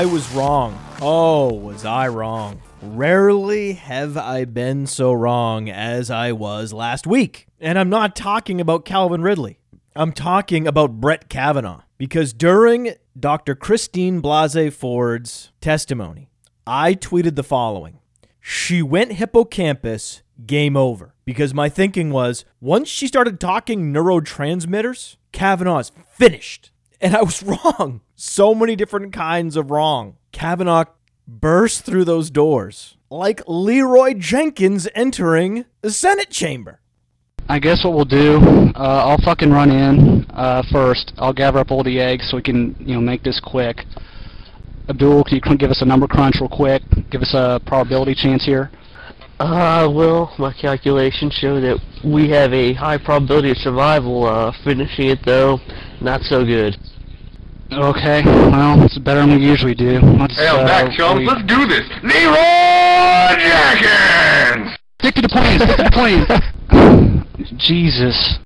I was wrong. Oh, was I wrong? Rarely have I been so wrong as I was last week. And I'm not talking about Calvin Ridley. I'm talking about Brett Kavanaugh. Because during Dr. Christine Blasey Ford's testimony, I tweeted the following She went hippocampus, game over. Because my thinking was once she started talking neurotransmitters, Kavanaugh's finished. And I was wrong. So many different kinds of wrong. Kavanaugh burst through those doors like Leroy Jenkins entering the Senate chamber. I guess what we'll do, uh, I'll fucking run in uh, first. I'll gather up all the eggs so we can, you know, make this quick. Abdul, can you give us a number crunch real quick? Give us a probability chance here. Uh, well, my calculations show that we have a high probability of survival. Uh, finishing it though, not so good. Okay, well, it's better than we usually do. Let's, Hey, I'm uh, back, chums. Let's do this. Leroy Jenkins! Stick to the plan, stick to the plan. Jesus.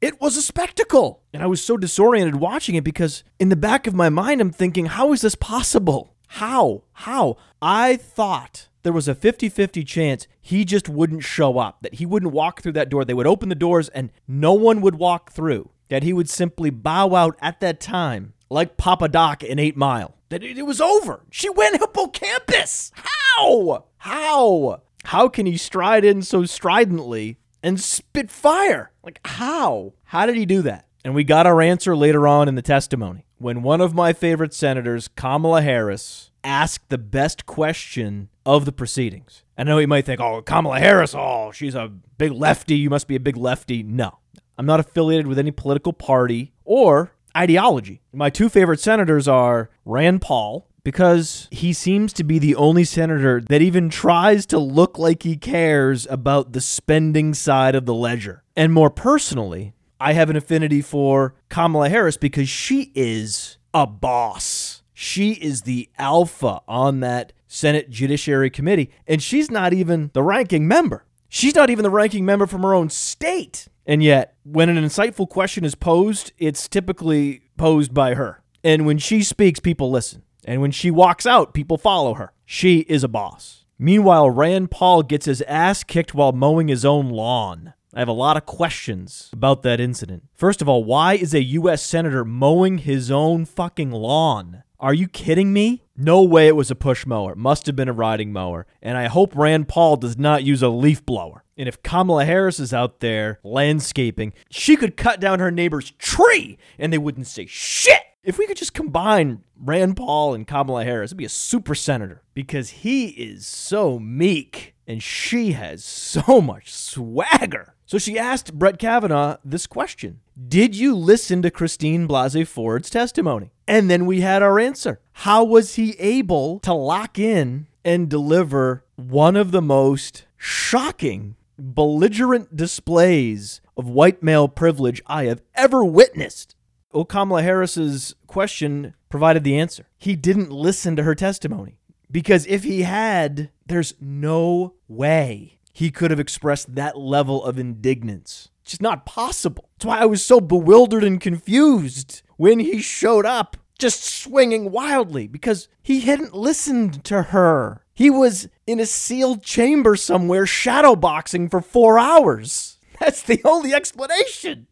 It was a spectacle. And I was so disoriented watching it because in the back of my mind, I'm thinking, how is this possible? How? How? I thought there was a 50 50 chance he just wouldn't show up, that he wouldn't walk through that door. They would open the doors and no one would walk through, that he would simply bow out at that time, like Papa Doc in 8 Mile. That it, it was over. She went hippocampus. How? How? How can he stride in so stridently and spit fire? Like, how? How did he do that? And we got our answer later on in the testimony when one of my favorite senators, Kamala Harris, asked the best question of the proceedings. I know you might think, oh, Kamala Harris, oh, she's a big lefty. You must be a big lefty. No, I'm not affiliated with any political party or ideology. My two favorite senators are Rand Paul, because he seems to be the only senator that even tries to look like he cares about the spending side of the ledger. And more personally, I have an affinity for Kamala Harris because she is a boss. She is the alpha on that Senate Judiciary Committee, and she's not even the ranking member. She's not even the ranking member from her own state. And yet, when an insightful question is posed, it's typically posed by her. And when she speaks, people listen. And when she walks out, people follow her. She is a boss. Meanwhile, Rand Paul gets his ass kicked while mowing his own lawn. I have a lot of questions about that incident. First of all, why is a U.S. Senator mowing his own fucking lawn? Are you kidding me? No way it was a push mower. Must have been a riding mower. And I hope Rand Paul does not use a leaf blower. And if Kamala Harris is out there landscaping, she could cut down her neighbor's tree and they wouldn't say shit. If we could just combine Rand Paul and Kamala Harris, it'd be a super senator because he is so meek and she has so much swagger. So she asked Brett Kavanaugh this question Did you listen to Christine Blasey Ford's testimony? And then we had our answer. How was he able to lock in and deliver one of the most shocking, belligerent displays of white male privilege I have ever witnessed? Oh, Kamala Harris's question provided the answer. He didn't listen to her testimony because if he had, there's no way he could have expressed that level of indignance. It's just not possible. That's why I was so bewildered and confused when he showed up, just swinging wildly because he hadn't listened to her. He was in a sealed chamber somewhere shadowboxing for four hours. That's the only explanation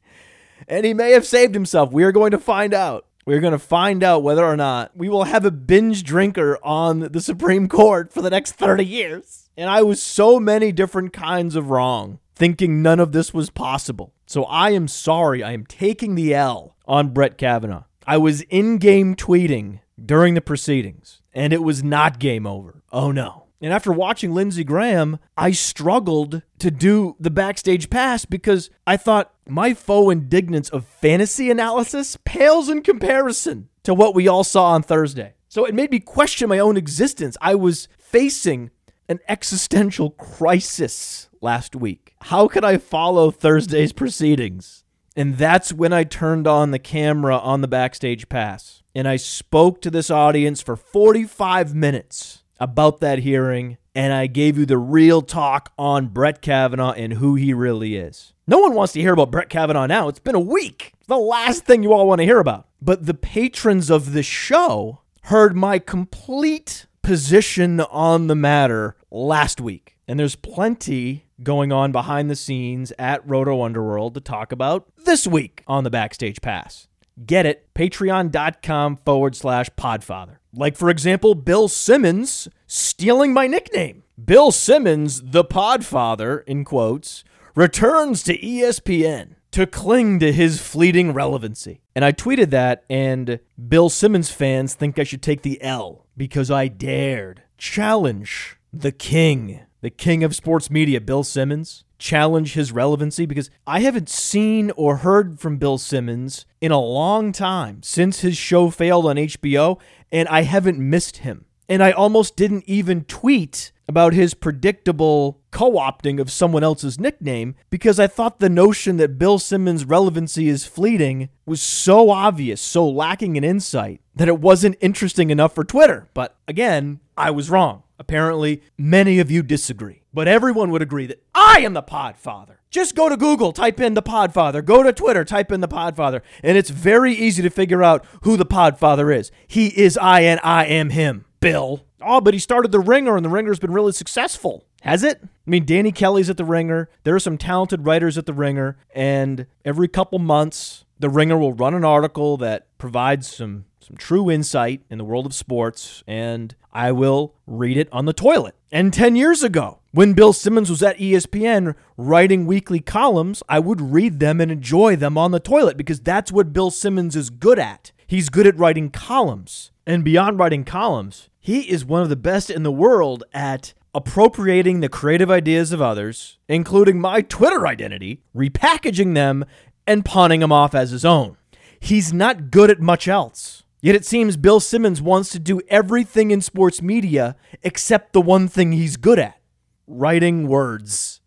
and he may have saved himself. We are going to find out. We're going to find out whether or not we will have a binge drinker on the Supreme Court for the next 30 years. And I was so many different kinds of wrong, thinking none of this was possible. So I am sorry. I am taking the L on Brett Kavanaugh. I was in game tweeting during the proceedings, and it was not game over. Oh no. And after watching Lindsey Graham, I struggled to do the backstage pass because I thought my faux indignance of fantasy analysis pales in comparison to what we all saw on Thursday. So it made me question my own existence. I was facing an existential crisis last week. How could I follow Thursday's proceedings? And that's when I turned on the camera on the backstage pass. And I spoke to this audience for 45 minutes about that hearing, and I gave you the real talk on Brett Kavanaugh and who he really is. No one wants to hear about Brett Kavanaugh now. It's been a week. It's the last thing you all want to hear about. But the patrons of the show heard my complete position on the matter last week. And there's plenty going on behind the scenes at Roto Underworld to talk about this week on the Backstage Pass. Get it, patreon.com forward slash podfather. Like, for example, Bill Simmons stealing my nickname. Bill Simmons, the podfather, in quotes, returns to ESPN to cling to his fleeting relevancy. And I tweeted that, and Bill Simmons fans think I should take the L because I dared challenge the king, the king of sports media, Bill Simmons, challenge his relevancy because I haven't seen or heard from Bill Simmons in a long time since his show failed on HBO, and I haven't missed him. And I almost didn't even tweet about his predictable co opting of someone else's nickname because I thought the notion that Bill Simmons' relevancy is fleeting was so obvious, so lacking in insight, that it wasn't interesting enough for Twitter. But again, I was wrong. Apparently, many of you disagree. But everyone would agree that I am the Podfather. Just go to Google, type in the Podfather. Go to Twitter, type in the Podfather. And it's very easy to figure out who the Podfather is. He is I and I am him. Bill. Oh, but he started The Ringer, and The Ringer's been really successful. Has it? I mean, Danny Kelly's at The Ringer. There are some talented writers at The Ringer. And every couple months, The Ringer will run an article that provides some, some true insight in the world of sports. And I will read it on the toilet. And 10 years ago, when Bill Simmons was at ESPN writing weekly columns, I would read them and enjoy them on the toilet because that's what Bill Simmons is good at. He's good at writing columns. And beyond writing columns, he is one of the best in the world at appropriating the creative ideas of others, including my Twitter identity, repackaging them, and pawning them off as his own. He's not good at much else. Yet it seems Bill Simmons wants to do everything in sports media except the one thing he's good at writing words.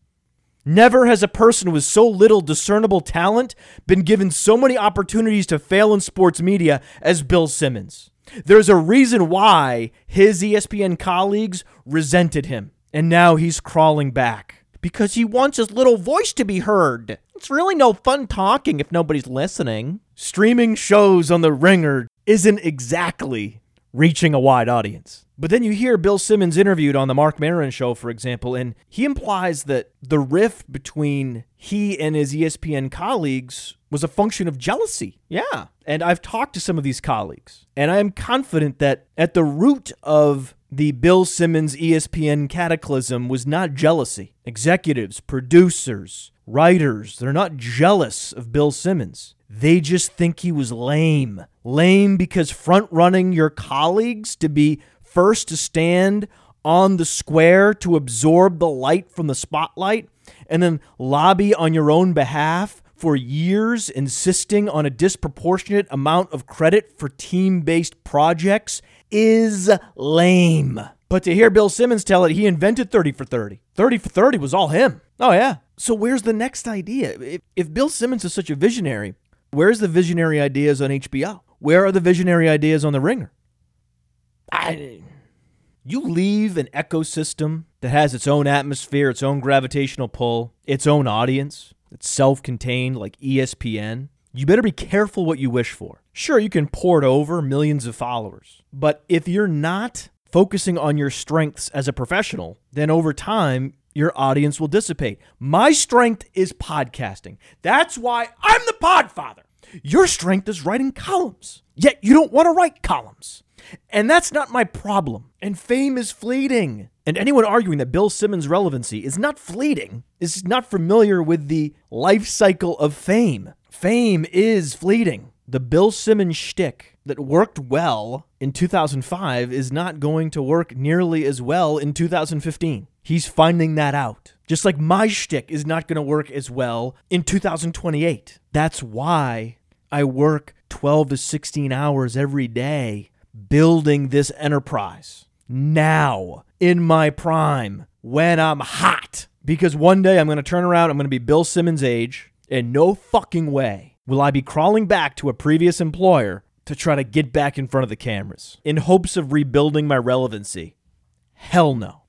Never has a person with so little discernible talent been given so many opportunities to fail in sports media as Bill Simmons. There's a reason why his ESPN colleagues resented him, and now he's crawling back because he wants his little voice to be heard. It's really no fun talking if nobody's listening. Streaming shows on The Ringer isn't exactly reaching a wide audience. But then you hear Bill Simmons interviewed on the Marc Maron show, for example, and he implies that the rift between he and his ESPN colleagues was a function of jealousy. Yeah. And I've talked to some of these colleagues, and I am confident that at the root of the Bill Simmons ESPN cataclysm was not jealousy. Executives, producers, writers, they're not jealous of Bill Simmons. They just think he was lame. Lame because front running your colleagues to be first to stand on the square to absorb the light from the spotlight and then lobby on your own behalf for years, insisting on a disproportionate amount of credit for team based projects is lame. But to hear Bill Simmons tell it, he invented 30 for 30. 30 for 30 was all him. Oh, yeah. So where's the next idea? If, if Bill Simmons is such a visionary, where's the visionary ideas on HBO? Where are the visionary ideas on The Ringer? I, you leave an ecosystem that has its own atmosphere, its own gravitational pull, its own audience, it's self contained like ESPN. You better be careful what you wish for. Sure, you can port over millions of followers, but if you're not focusing on your strengths as a professional, then over time, your audience will dissipate. My strength is podcasting. That's why I'm the podfather. Your strength is writing columns, yet you don't want to write columns. And that's not my problem. And fame is fleeting. And anyone arguing that Bill Simmons' relevancy is not fleeting is not familiar with the life cycle of fame. Fame is fleeting. The Bill Simmons shtick that worked well in 2005 is not going to work nearly as well in 2015. He's finding that out. Just like my shtick is not going to work as well in 2028. That's why I work 12 to 16 hours every day building this enterprise now in my prime when I'm hot. Because one day I'm going to turn around, I'm going to be Bill Simmons' age, and no fucking way will I be crawling back to a previous employer to try to get back in front of the cameras in hopes of rebuilding my relevancy. Hell no.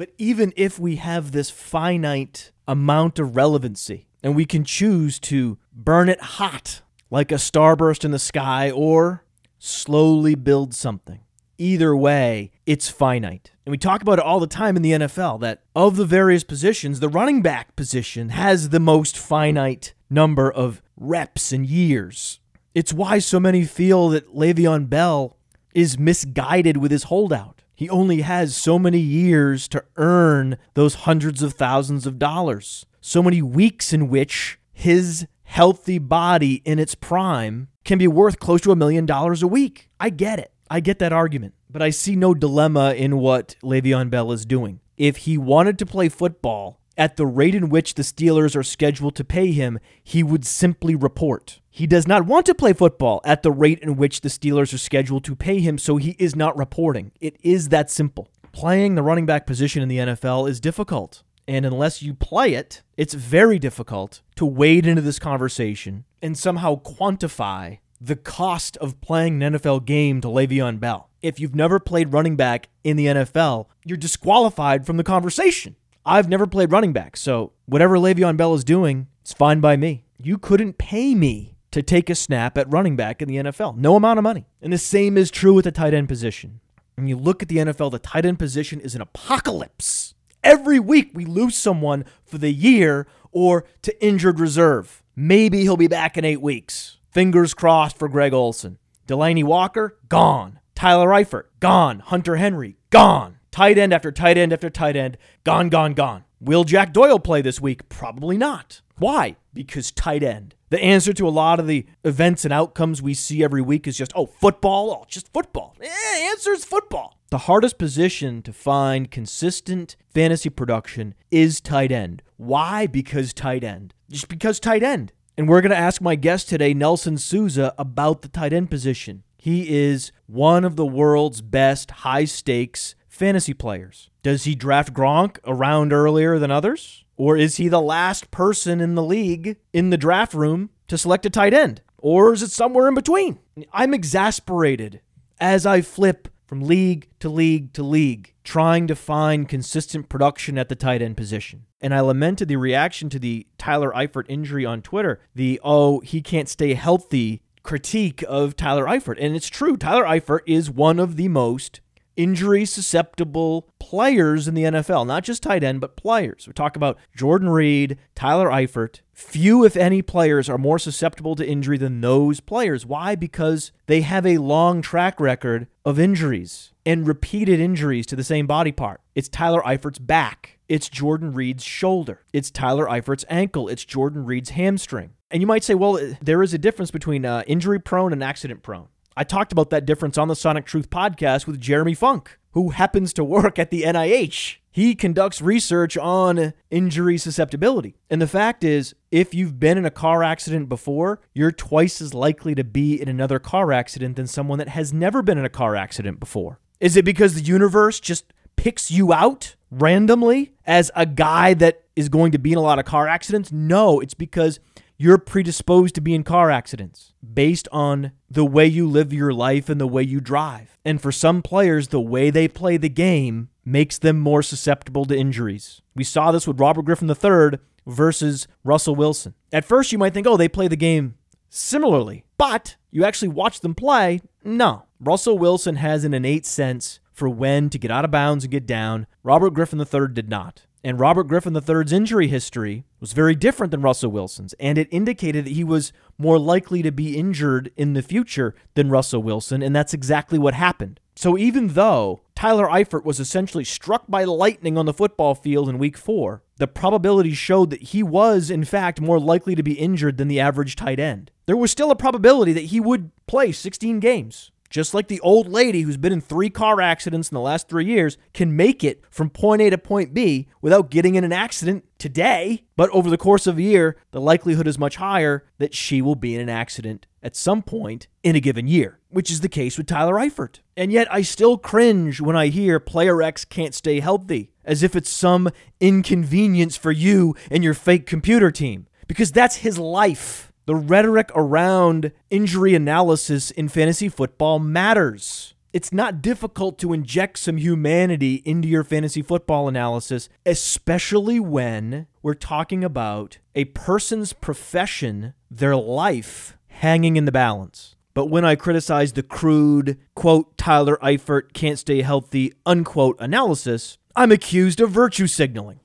But even if we have this finite amount of relevancy and we can choose to burn it hot like a starburst in the sky or slowly build something Either way, it's finite. And we talk about it all the time in the NFL that of the various positions, the running back position has the most finite number of reps and years. It's why so many feel that Le'Veon Bell is misguided with his holdout. He only has so many years to earn those hundreds of thousands of dollars. So many weeks in which his healthy body in its prime can be worth close to a million dollars a week. I get it. I get that argument. But I see no dilemma in what Le'Veon Bell is doing. If he wanted to play football at the rate in which the Steelers are scheduled to pay him, he would simply report. He does not want to play football at the rate in which the Steelers are scheduled to pay him, so he is not reporting. It is that simple. Playing the running back position in the NFL is difficult. And unless you play it, it's very difficult to wade into this conversation and somehow quantify the cost of playing an NFL game to Le'Veon Bell. If you've never played running back in the NFL, you're disqualified from the conversation. I've never played running back, so whatever Le'Veon Bell is doing, it's fine by me. You couldn't pay me to take a snap at running back in the NFL. No amount of money. And the same is true with the tight end position. When you look at the NFL, the tight end position is an apocalypse. Every week we lose someone for the year or to injured reserve. Maybe he'll be back in eight weeks. Fingers crossed for Greg Olsen. Delanie Walker, gone. Tyler Eifert, gone. Hunter Henry, gone. Tight end after tight end after tight end, gone, gone, gone. Will Jack Doyle play this week? Probably not. Why? Because tight end. The answer to a lot of the events and outcomes we see every week is just, oh, football? Oh, just football. Eh, answer is football. The hardest position to find consistent fantasy production is tight end. Why? Because tight end. Just because tight end. And we're going to ask my guest today, Nelson Souza, about the tight end position. He is one of the world's best high stakes fantasy players. Does he draft Gronk around earlier than others? Or is he the last person in the league in the draft room to select a tight end? Or is it somewhere in between? I'm exasperated as I flip from league to league to league, trying to find consistent production at the tight end position. And I lamented the reaction to the Tyler Eifert injury on Twitter, the, oh, he can't stay healthy critique of Tyler Eifert. And it's true, Tyler Eifert is one of the most injury susceptible players in the NFL, not just tight end, but players. We talk about Jordan Reed, Tyler Eifert. Few, if any, players are more susceptible to injury than those players. Why? Because they have a long track record of injuries and repeated injuries to the same body part. It's Tyler Eifert's back. It's Jordan Reed's shoulder. It's Tyler Eifert's ankle. It's Jordan Reed's hamstring. And you might say, well, there is a difference between uh, injury prone and accident prone. I talked about that difference on the Sonic Truth podcast with Jeremy Funk, who happens to work at the NIH. He conducts research on injury susceptibility. And the fact is, if you've been in a car accident before, you're twice as likely to be in another car accident than someone that has never been in a car accident before. Is it because the universe just picks you out randomly as a guy that is going to be in a lot of car accidents? No, it's because you're predisposed to be in car accidents based on the way you live your life and the way you drive. And for some players, the way they play the game makes them more susceptible to injuries. We saw this with Robert Griffin III versus Russell Wilson. At first, you might think, oh, they play the game similarly, but you actually watch them play. No. Russell Wilson has an innate sense for when to get out of bounds and get down. Robert Griffin III did not. And Robert Griffin III's injury history was very different than Russell Wilson's, and it indicated that he was more likely to be injured in the future than Russell Wilson, and that's exactly what happened. So even though Tyler Eifert was essentially struck by lightning on the football field in week four, the probability showed that he was, in fact, more likely to be injured than the average tight end. There was still a probability that he would play 16 games. Just like the old lady who's been in three car accidents in the last three years can make it from point A to point B without getting in an accident today. But over the course of a year, the likelihood is much higher that she will be in an accident at some point in a given year, which is the case with Tyler Eifert. And yet I still cringe when I hear player X can't stay healthy, as if it's some inconvenience for you and your fake computer team, because that's his life. The rhetoric around injury analysis in fantasy football matters. It's not difficult to inject some humanity into your fantasy football analysis, especially when we're talking about a person's profession, their life hanging in the balance. But when I criticize the crude, quote, Tyler Eifert can't stay healthy, unquote, analysis, I'm accused of virtue signaling.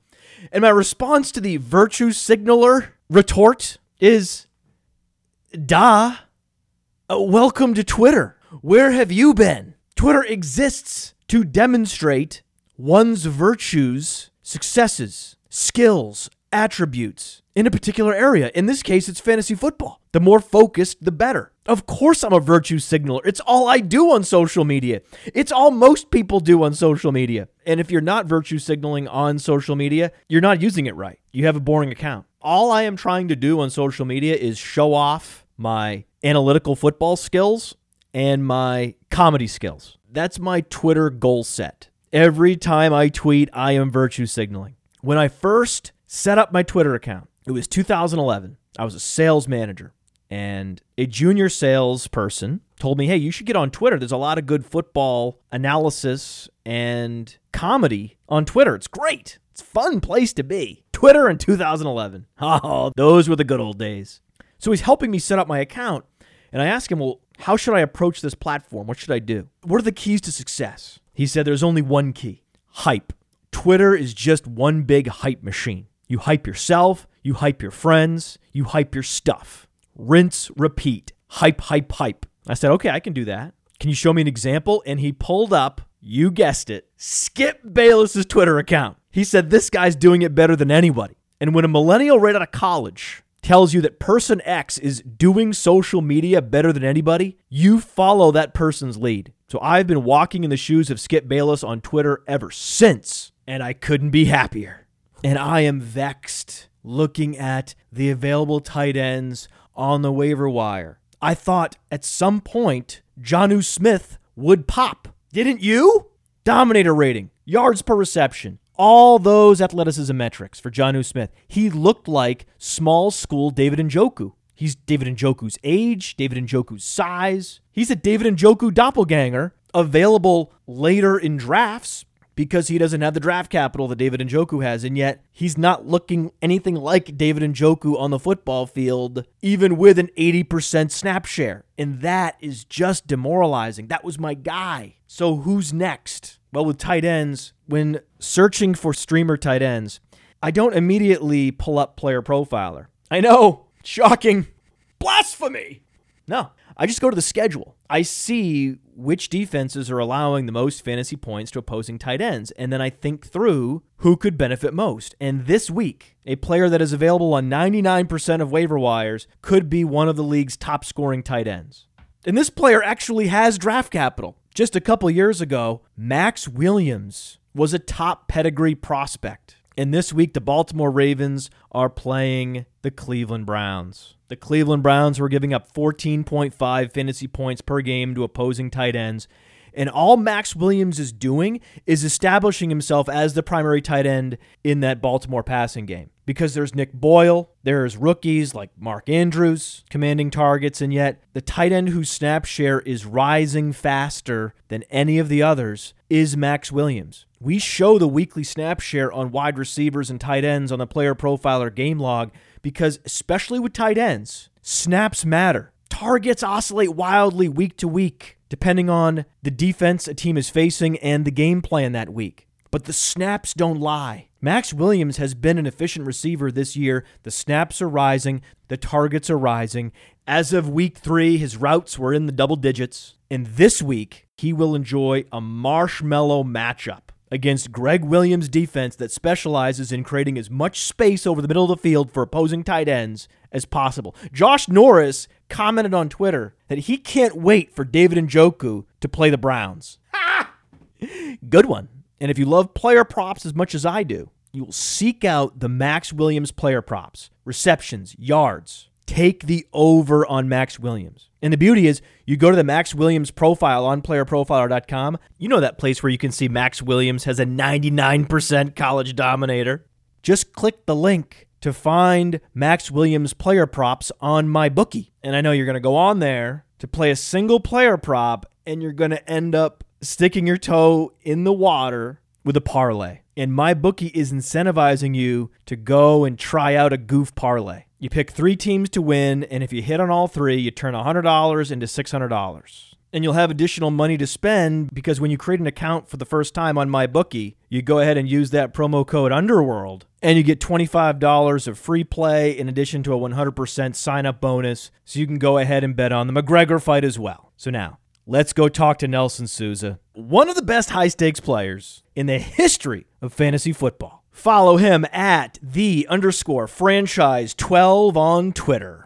And my response to the virtue signaler retort is, da, uh, welcome to Twitter. Where have you been? Twitter exists to demonstrate one's virtues, successes, skills, attributes in a particular area. In this case, it's fantasy football. The more focused, the better. Of course, I'm a virtue signaler. It's all I do on social media. It's all most people do on social media. And if you're not virtue signaling on social media, you're not using it right. You have a boring account. All I am trying to do on social media is show off my analytical football skills and my comedy skills. That's my Twitter goal set. Every time I tweet, I am virtue signaling. When I first set up my Twitter account, it was 2011. I was a sales manager, and a junior salesperson told me, Hey, you should get on Twitter. There's a lot of good football analysis and comedy on Twitter. It's great. It's fun place to be. Twitter in 2011. Oh, those were the good old days. So he's helping me set up my account. And I ask him, Well, how should I approach this platform? What should I do? What are the keys to success? He said, There's only one key hype. Twitter is just one big hype machine. You hype yourself, you hype your friends, you hype your stuff. Rinse, repeat. Hype, hype, hype. I said, Okay, I can do that. Can you show me an example? And he pulled up, you guessed it, Skip Bayless's Twitter account. He said, This guy's doing it better than anybody. And when a millennial right out of college tells you that person X is doing social media better than anybody, you follow that person's lead. So I've been walking in the shoes of Skip Bayless on Twitter ever since, and I couldn't be happier. And I am vexed looking at the available tight ends on the waiver wire. I thought at some point Jonnu Smith would pop. Didn't you? Dominator rating, yards per reception, all those athleticism metrics for Jonnu Smith. He looked like small school David Njoku. He's David Njoku's age, David Njoku's size. He's a David Njoku doppelganger available later in drafts because he doesn't have the draft capital that David Njoku has, and yet he's not looking anything like David Njoku on the football field, even with an 80% snap share. And that is just demoralizing. That was my guy. So who's next? Well, with tight ends, when searching for streamer tight ends, I don't immediately pull up player profiler. I know, shocking, blasphemy. No, I just go to the schedule. I see which defenses are allowing the most fantasy points to opposing tight ends, and then I think through who could benefit most. And this week, a player that is available on 99% of waiver wires could be one of the league's top scoring tight ends. And this player actually has draft capital. Just a couple years ago, Maxx Williams was a top pedigree prospect. And this week, the Baltimore Ravens are playing the Cleveland Browns. The Cleveland Browns were giving up 14.5 fantasy points per game to opposing tight ends. And all Maxx Williams is doing is establishing himself as the primary tight end in that Baltimore passing game. Because there's Nick Boyle, there's rookies like Mark Andrews commanding targets, and yet the tight end whose snap share is rising faster than any of the others is Maxx Williams. We show the weekly snap share on wide receivers and tight ends on the player profiler game log because, especially with tight ends, snaps matter. Targets oscillate wildly week to week, depending on the defense a team is facing and the game plan that week. But the snaps don't lie. Maxx Williams has been an efficient receiver this year. The snaps are rising, the targets are rising. As of week three, his routes were in the double digits. And this week, he will enjoy a marshmallow matchup against Gregg Williams' defense that specializes in creating as much space over the middle of the field for opposing tight ends as possible. Josh Norris commented on Twitter that he can't wait for David Njoku to play the Browns. Good one. And if you love player props as much as I do, you will seek out the Maxx Williams player props, receptions, yards. Take the over on Maxx Williams. And the beauty is, you go to the Maxx Williams profile on playerprofiler.com. You know that place where you can see Maxx Williams has a 99% college dominator. Just click the link to find Maxx Williams player props on MyBookie. And I know you're going to go on there to play a single player prop and you're going to end up sticking your toe in the water with a parlay. And MyBookie is incentivizing you to go and try out a goof parlay. You pick three teams to win, and if you hit on all three, you turn $100 into $600. And you'll have additional money to spend because when you create an account for the first time on MyBookie, you go ahead and use that promo code Underworld, and you get $25 of free play in addition to a 100% sign up bonus. So you can go ahead and bet on the McGregor fight as well. So now, let's go talk to Nelson Souza, one of the best high stakes players in the history of fantasy football. Follow him at the underscore franchise 12 on Twitter.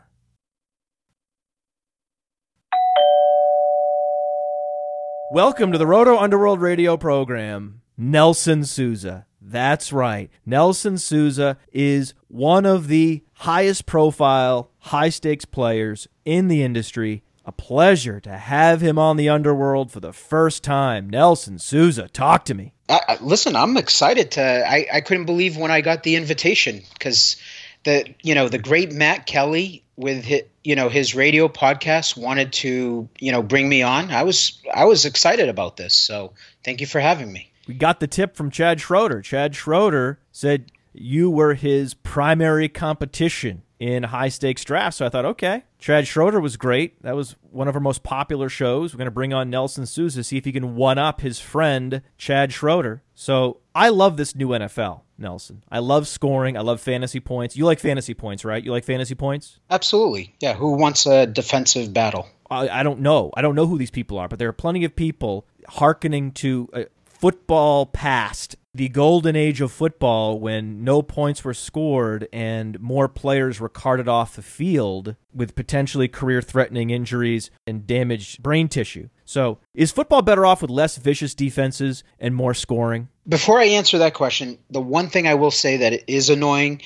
Welcome to the Roto Underworld radio program, Nelson Souza. That's right. Nelson Souza is one of the highest profile, high stakes players in the industry. A pleasure to have him on the Underworld for the first time. Nelson Souza, talk to me. Listen, I'm excited to. I, I couldn't believe when I got the invitation because the you know the great Matt Kelley with his, you know his radio podcast wanted to you know bring me on. I was I was excited about this. So thank you for having me. We got the tip from Chad Schroeder. Chad Schroeder said you were his primary competition in high stakes drafts. So I thought, okay, Chad Schroeder was great. That was one of our most popular shows. We're going to bring on Nelson Souza, see if he can one up his friend, Chad Schroeder. So I love this new NFL, Nelson. I love scoring. I love fantasy points. You like fantasy points, right? You like fantasy points? Absolutely, yeah. Who wants a defensive battle? I, I don't know. I don't know who these people are, but there are plenty of people hearkening to uh, football past, the golden age of football when no points were scored and more players were carted off the field with potentially career threatening injuries and damaged brain tissue. So, is football better off with less vicious defenses and more scoring? Before I answer that question, the one thing I will say that is annoying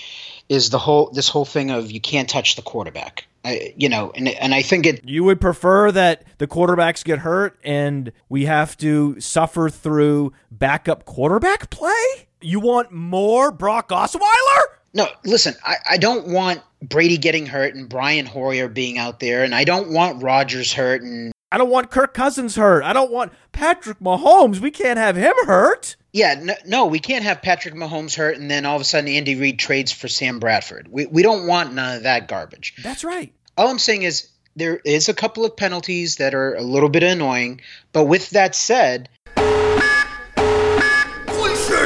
is the whole this whole thing of you can't touch the quarterback. I, you know, and and I think it You would prefer that the quarterbacks get hurt and we have to suffer through backup quarterback play? You want more Brock Osweiler? No, listen, I, I don't want Brady getting hurt and Brian Hoyer being out there, and I don't want Rodgers hurt and I don't want Kirk Cousins hurt. I don't want Patrick Mahomes. We can't have him hurt. yeah, no, no, we can't have Patrick Mahomes hurt and then all of a sudden Andy Reid trades for Sam Bradford. We we don't want none of that garbage. That's right. All I'm saying is there is a couple of penalties that are a little bit annoying, but with that said, Cliche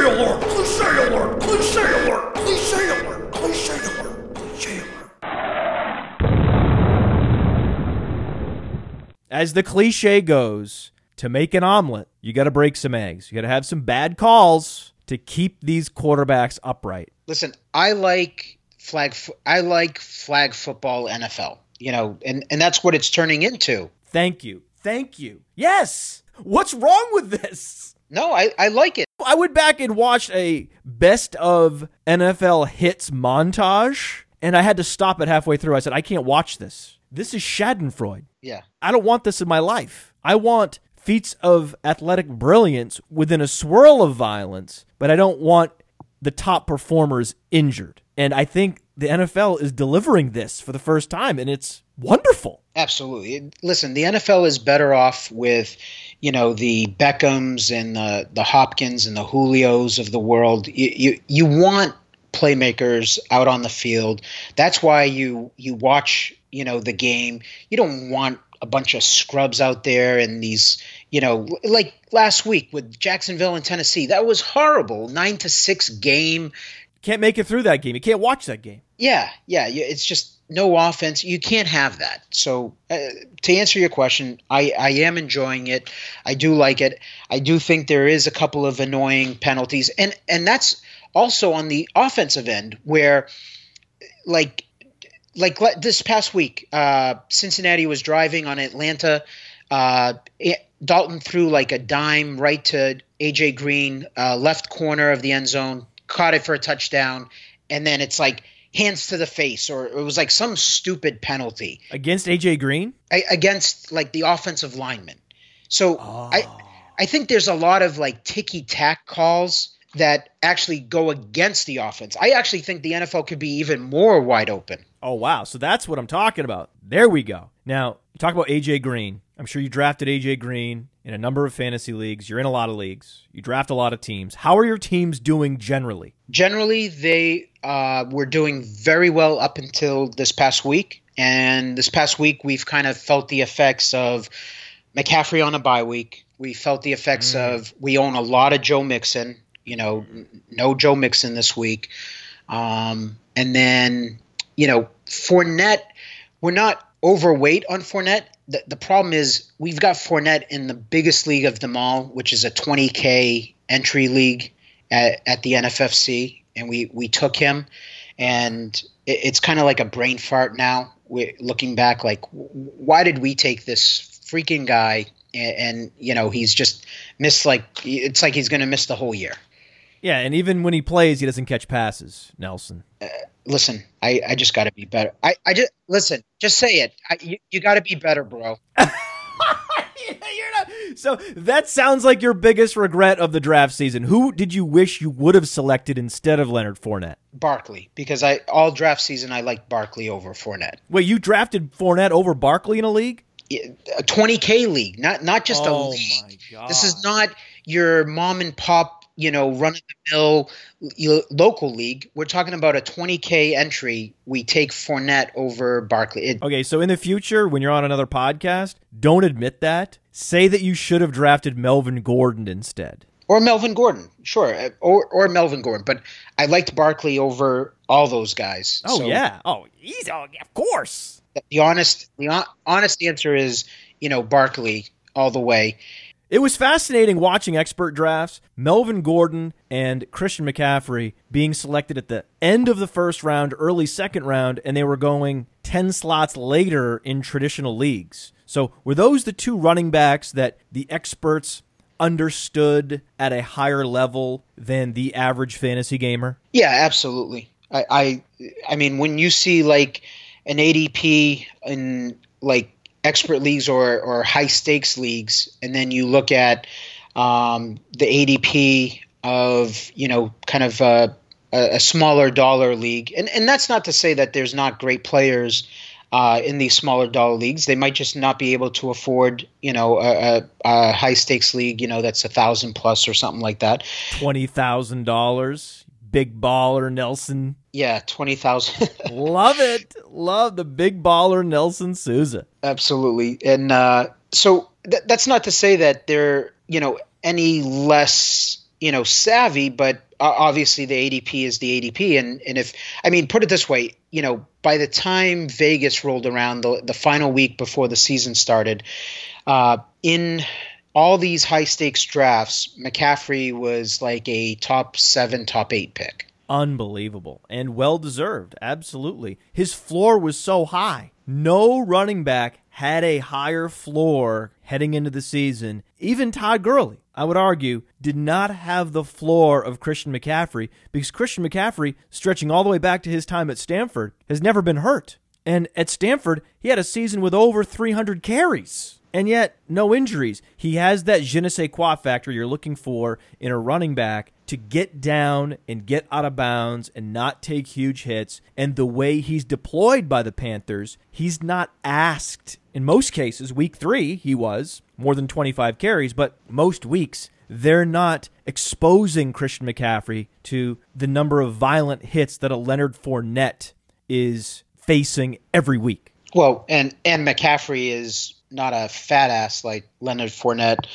alert! Cliche alert! Cliche alert! As the cliche goes, to make an omelet, you got to break some eggs. You got to have some bad calls to keep these quarterbacks upright. listen, I like flag I like flag football NFL. You know, and and that's what it's turning into. Thank you. Thank you. Yes. What's wrong with this? No, I, I like it. I went back and watched a best of NFL hits montage, and I had to stop it halfway through. I said, I can't watch this. This is Schadenfreude. Yeah. I don't want this in my life. I want feats of athletic brilliance within a swirl of violence, but I don't want the top performers injured. And I think the NFL is delivering this for the first time, and it's wonderful. Absolutely. Listen, the NFL is better off with, you know, the Beckhams and the the Hopkins and the Julios of the world. You you, you want playmakers out on the field. That's why you you watch, you know, the game. You don't want a bunch of scrubs out there and these, you know, like last week with Jacksonville and Tennessee. That was horrible. 9 to 6 game. Can't make it through that game. You can't watch that game. Yeah, yeah, it's just no offense. You can't have that. So, uh, to answer your question, I, I am enjoying it. I do like it. I do think there is a couple of annoying penalties, and and that's also on the offensive end where, like, like this past week, uh, Cincinnati was driving on Atlanta. Uh, it- Dalton threw like a dime right to AJ Green, uh, left corner of the end zone, caught it for a touchdown, and then it's like hands to the face, or it was like some stupid penalty Against AJ Green? a- against like the offensive lineman. So I I think there's a lot of like ticky tack calls that actually go against the offense. I actually think the NFL could be even more wide open. Oh, wow. So that's what I'm talking about. There we go. Now, talk about AJ Green. I'm sure you drafted AJ Green in a number of fantasy leagues. You're in a lot of leagues. You draft a lot of teams. How are your teams doing generally? Generally, they uh, were doing very well up until this past week. And this past week, we've kind of felt the effects of McCaffrey on a bye week. We felt the effects of we own a lot of Joe Mixon. You know, no Joe Mixon this week. Um, and then, you know, Fournette, we're not overweight on Fournette. The, the problem is we've got Fournette in the biggest league of them all, which is a 20K entry league at, at the NFFC. And we, we took him. And it, it's kind of like a brain fart now. we looking back, like, why did we take this freaking guy? And, and you know, he's just missed like, it's like he's going to miss the whole year. Yeah, and even when he plays, he doesn't catch passes, Nelson. Uh, listen, I, I just got to be better. I, I just listen, just say it. I, you you got to be better, bro. You're not, so that sounds like your biggest regret of the draft season. Who did you wish you would have selected instead of Leonard Fournette? Barkley, because I all draft season I liked Barkley over Fournette. Wait, you drafted Fournette over Barkley in a league? A 20k league, not not just a Oh, league. my God. This is not your mom and pop, you know, run of the mill local league. We're talking about a 20k entry. We take Fournette over Barkley. It, Okay, so in the future, when you're on another podcast, don't admit that. Say that you should have drafted Melvin Gordon instead. or Melvin Gordon, sure, uh, or or Melvin Gordon. But I liked Barkley over all those guys. Oh So- yeah. Oh, he's oh, of course. the honest the honest answer is you know Barkley all the way. It was fascinating watching expert drafts, Melvin Gordon and Christian McCaffrey being selected at the end of the first round, early second round, and they were going 10 slots later in traditional leagues. So, were those the two running backs that the experts understood at a higher level than the average fantasy gamer? Yeah, absolutely. I I, I mean when you see like an ADP in like expert leagues or or high stakes leagues, and then you look at um, the ADP of you know kind of a, a smaller dollar league, and and that's not to say that there's not great players. Uh, in these smaller dollar leagues, they might just not be able to afford, you know, a, a, a high stakes league, you know, that's a thousand plus or something like that. $20,000. Big baller Nelson. Yeah, twenty thousand. Love it. Love the big baller Nelson Souza. Absolutely, and uh, so th- that's not to say that they're you know any less you know savvy, but uh, obviously the ADP is the ADP, and and if I mean put it this way, you know by the time Vegas rolled around the the final week before the season started, uh, in all these high stakes drafts, McCaffrey was like a top seven, top eight pick. Unbelievable and well deserved. Absolutely. His floor was so high. No running back had a higher floor heading into the season. Even Todd Gurley, I would argue, did not have the floor of Christian McCaffrey because Christian McCaffrey, stretching all the way back to his time at Stanford, has never been hurt. And at Stanford, he had a season with over 300 carries. And yet, no injuries. He has that je ne sais quoi factor you're looking for in a running back to get down and get out of bounds and not take huge hits. And the way he's deployed by the Panthers, he's not asked. In most cases, week three, he was more than 25 carries, but most weeks, they're not exposing Christian McCaffrey to the number of violent hits that a Leonard Fournette is facing every week. Well, and and McCaffrey is not a fat ass like Leonard Fournette,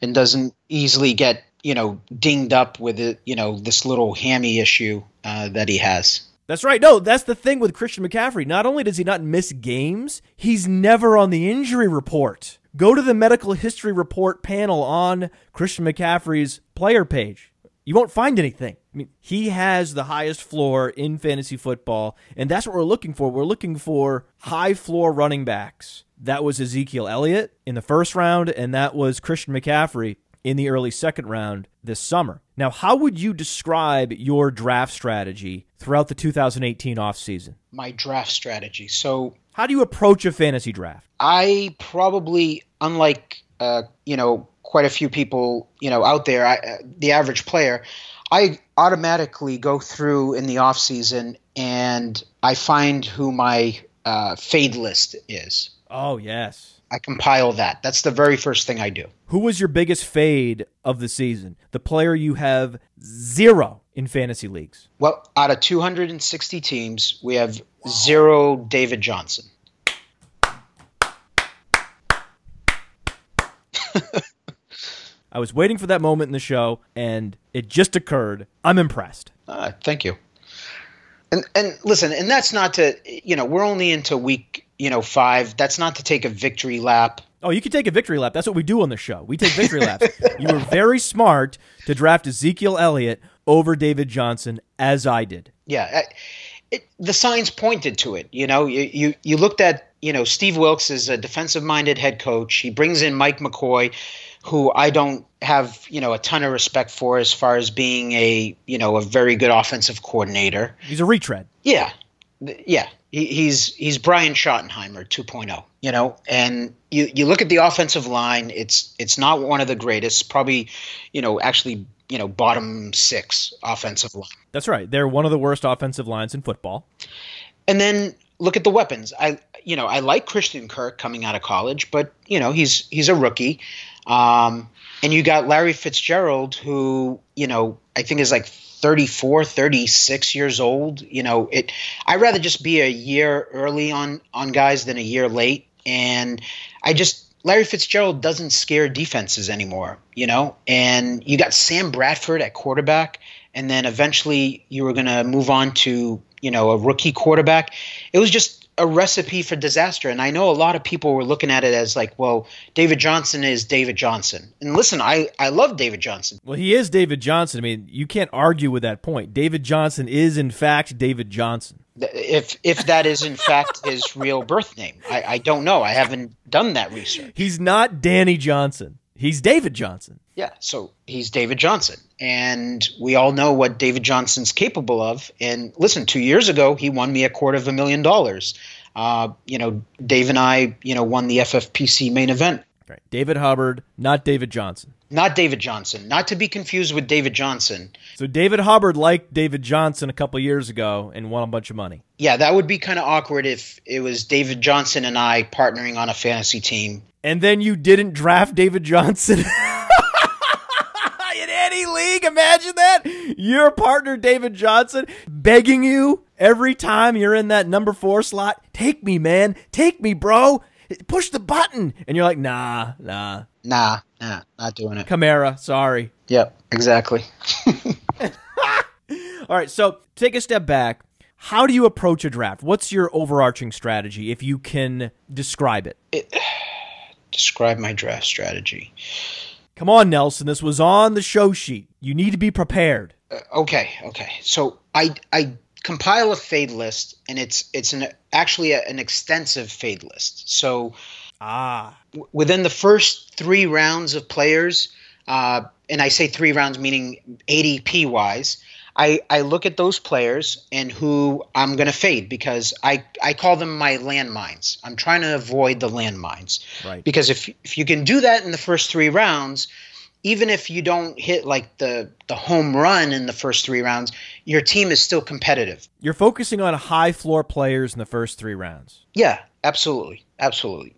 and doesn't easily get you know dinged up with it. You know this little hammy issue uh, that he has. That's right. No, that's the thing with Christian McCaffrey. Not only does he not miss games, he's never on the injury report. Go to the medical history report panel on Christian McCaffrey's player page. You won't find anything. I mean, he has the highest floor in fantasy football, and that's what we're looking for. We're looking for high floor running backs. That was Ezekiel Elliott in the first round, and that was Christian McCaffrey in the early second round this summer. Now, how would you describe your draft strategy throughout the 2018 offseason? My draft strategy. So How do you approach a fantasy draft? I probably, unlike uh, you know quite a few people you know out there, I, the average player, I automatically go through in the off season and I find who my uh, fade list is. Oh, yes. I compile that. That's the very first thing I do. Who was your biggest fade of the season? The player you have zero in fantasy leagues. Well, out of 260 teams, we have zero David Johnson. I was waiting for that moment in the show, and it just occurred. I'm impressed. Uh, thank you. And and listen, and that's not to you know we're only into week you know five. That's not to take a victory lap. Oh, you can take a victory lap. That's what we do on the show. We take victory laps. You were very smart to draft Ezekiel Elliott over David Johnson, as I did. Yeah, I- it, the signs pointed to it. You know, you, you you looked at you know Steve Wilks is a defensive minded head coach. He brings in Mike McCoy, who I don't have you know a ton of respect for as far as being a you know a very good offensive coordinator. He's a retread. Yeah, yeah. He, he's he's Brian Schottenheimer 2.0. You know, and you you look at the offensive line. It's it's not one of the greatest. Probably, you know, actually, you know, bottom six offensive line. That's right. They're one of the worst offensive lines in football. And then look at the weapons. I you know I like Christian Kirk coming out of college, but you know he's he's a rookie. Um, and you got Larry Fitzgerald, who you know I think is like 34, 36 years old. You know it. I'd rather just be a year early on on guys than a year late. And I just Larry Fitzgerald doesn't scare defenses anymore. You know, and you got Sam Bradford at quarterback and then eventually you were going to move on to you know a rookie quarterback it was just a recipe for disaster and i know a lot of people were looking at it as like well david johnson is david johnson and listen i i love david johnson Well, he is David Johnson. I mean, you can't argue with that point. David Johnson is, in fact, David Johnson. If if that is in fact his real birth name i i don't know i haven't done that research He's not Danny Johnson. He's David Johnson. yeah so he's david johnson and we all know what david johnson's capable of and listen two years ago he won me a quarter of a million dollars uh, you know dave and i you know won the ffpc main event Right. David Hubbard, not David Johnson. not David Johnson, not to be confused with David Johnson. So David Hubbard liked David Johnson a couple years ago and won a bunch of money. Yeah, that would be kind of awkward if it was David Johnson and I partnering on a fantasy team. And then you didn't draft David Johnson. In any league, imagine that. Your partner, David Johnson, begging you every time you're in that number four slot, take me, man. Take me, bro. Push the button. And you're like, nah, nah. Nah, nah, not doing it. Kamara, sorry. Yep, exactly. All right, so take a step back. How do you approach a draft? What's your overarching strategy if you can describe it? Describe my draft strategy. Come on, Nelson. This was on the show sheet. You need to be prepared. Okay, okay. So I I compile a fade list, and it's it's an actually a, an extensive fade list. So Ah, w- within the first three rounds of players, uh, and I say three rounds meaning ADP wise, I, I look at those players and who I'm going to fade because I, I call them my landmines. I'm trying to avoid the landmines. Right. Because if, if you can do that in the first three rounds, even if you don't hit like the, the home run in the first three rounds, your team is still competitive. you're focusing on high floor players in the first three rounds. Yeah, absolutely, absolutely.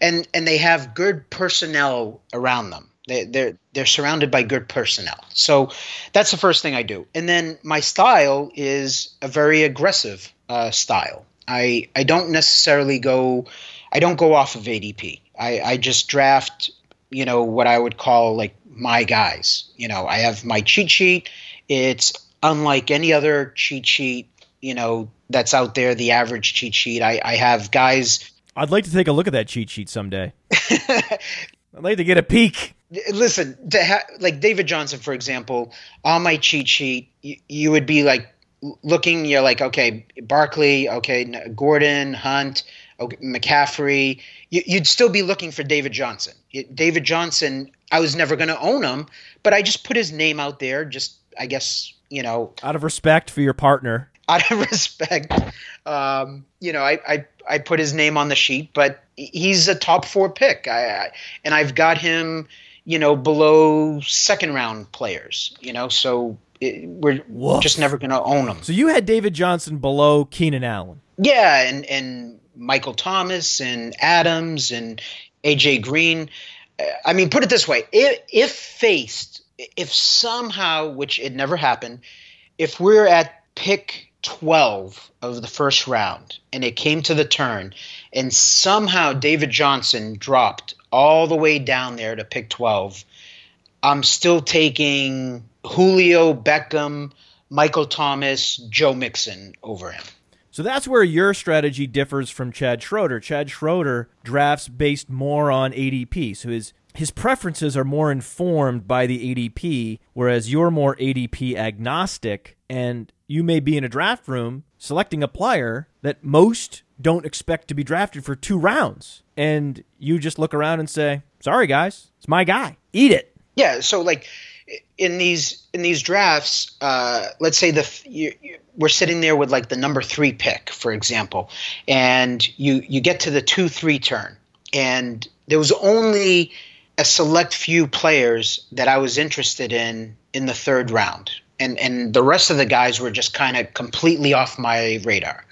And and they have good personnel around them. They, they're they're surrounded by good personnel. So that's the first thing I do. And then my style is a very aggressive uh, style. I I don't necessarily go. I don't go off of ADP. I, I just draft. You know what I would call like my guys. You know I have my cheat sheet. It's unlike any other cheat sheet. You know that's out there. The average cheat sheet. I, I have guys I'd like to take a look at that cheat sheet someday. I'd like to get a peek. Listen to ha- like david johnson for example on my cheat sheet you, you would be like looking you're like okay barkley okay gordon hunt okay, mccaffrey you, you'd still be looking for david johnson david johnson i was never going to own him but i just put his name out there just i guess you know Out of respect for your partner. out of respect, um, you know, I, I I put his name on the sheet, but he's a top four pick. I, I and I've got him, you know, below second round players. You know, so it, we're Woof. just never going to own them. So you had David Johnson below Keenan Allen. Yeah, and and Michael Thomas and Adams and AJ Green. I mean, put it this way: if, if faced, if somehow, which it never happened, if we're at pick 12 of the first round and it came to the turn and somehow David Johnson dropped all the way down there to pick 12, I'm still taking Julio Beckham, Michael Thomas, Joe Mixon over him. So that's where your strategy differs from Chad Schroeder. Chad Schroeder drafts based more on ADP. So his his preferences are more informed by the ADP, whereas you're more ADP agnostic, and you may be in a draft room selecting a player that most don't expect to be drafted for two rounds. And you just look around and say, sorry, guys, it's my guy. Eat it. Yeah. So, like, in these in these drafts, uh, let's say the you, you, we're sitting there with like the number three pick, for example, and you you get to the two three turn, and there was only a select few players that I was interested in in the third round, and and the rest of the guys were just kind of completely off my radar.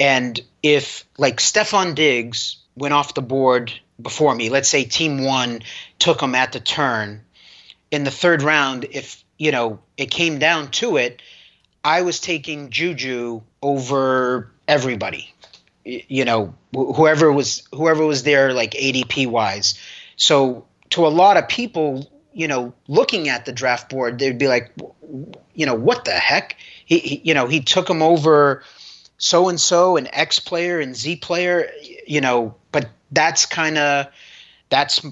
And if like Stefon Diggs went off the board before me, let's say Team One took him at the turn in the third round, if you know it came down to it, I was taking Juju over everybody. You know, whoever was whoever was there, like ADP wise. So to a lot of people, you know, looking at the draft board, they'd be like, you know, what the heck? He, he you know, he took him over so and so, and X player and Z player, you know, but that's kind of that's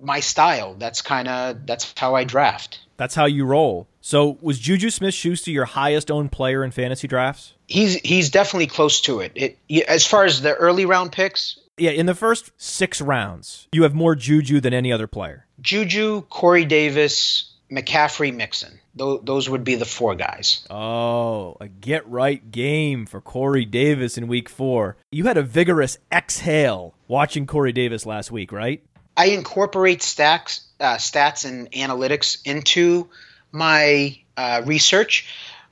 my style. That's kind of that's how I draft. That's how you roll. So was Juju Smith Schuster your highest owned player in fantasy drafts? He's he's definitely close to it. it. As far as the early round picks, yeah, in the first six rounds, you have more Juju than any other player. Juju, Corey Davis, McCaffrey, Mixon. Those, those would be the four guys. Oh, a get right game for Corey Davis in week four. You had a vigorous exhale watching Corey Davis last week, right? I incorporate stacks, uh, stats and analytics into my uh, research,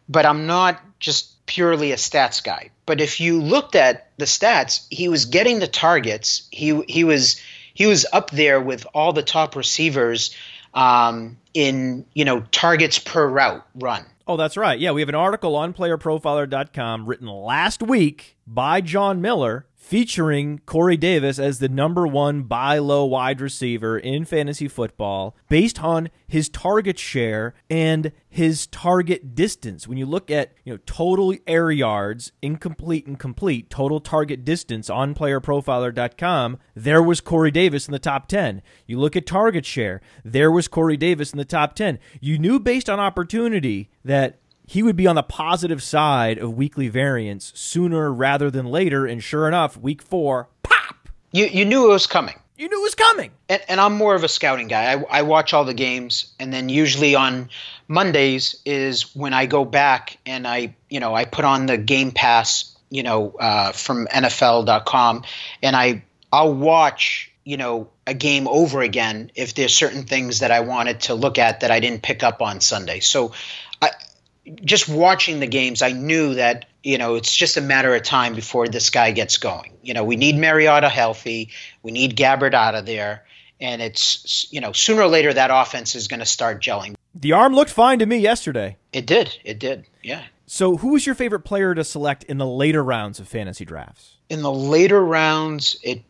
but I'm not just purely a stats guy. But if you looked at the stats, he was getting the targets. He he was he was up there with all the top receivers um, in you know targets per route run. Oh, that's right. Yeah, we have an article on PlayerProfiler.com written last week by John Miller featuring Corey Davis as the number one buy low wide receiver in fantasy football based on his target share and his target distance. When you look at you know total air yards, incomplete and complete, total target distance on playerprofiler.com, there was Corey Davis in the top 10. You look at target share, there was Corey Davis in the top 10. You knew based on opportunity that he would be on the positive side of weekly variance sooner rather than later. And sure enough, week four, pop! You you knew it was coming. You knew it was coming. And, and I'm more of a scouting guy. I, I watch all the games, and then usually on Mondays is when I go back and I you know I put on the Game Pass you know uh, from NFL.com, and I I'll watch you know a game over again if there's certain things that I wanted to look at that I didn't pick up on Sunday. So I just watching the games, I knew that you know it's just a matter of time before this guy gets going. You know, we need Mariota healthy, we need Gabbert out of there, and it's you know sooner or later that offense is going to start gelling. The arm looked fine to me yesterday. It did. It did. Yeah. So, who was your favorite player to select in the later rounds of fantasy drafts? In the later rounds, it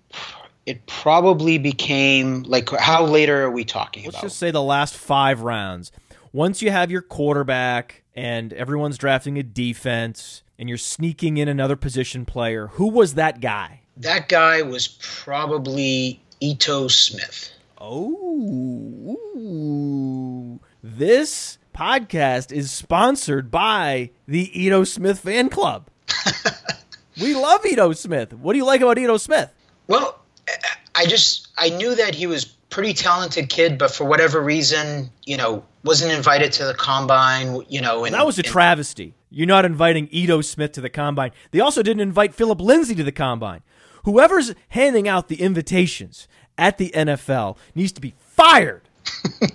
it probably became like how later are we talking Let's about? just say the last five rounds. Once you have your quarterback and everyone's drafting a defense and you're sneaking in another position player, who was that guy? That guy was probably Ito Smith. Oh, ooh. this podcast is sponsored by the Ito Smith fan club. we love Ito Smith. What do you like about Ito Smith? Well, I just I knew that he was pretty talented kid, but for whatever reason, you know, wasn't invited to the combine. You know, and that was a travesty. You're not inviting Ito Smith to the combine. They also didn't invite Phillip Lindsay to the combine. Whoever's handing out the invitations at the NFL needs to be fired.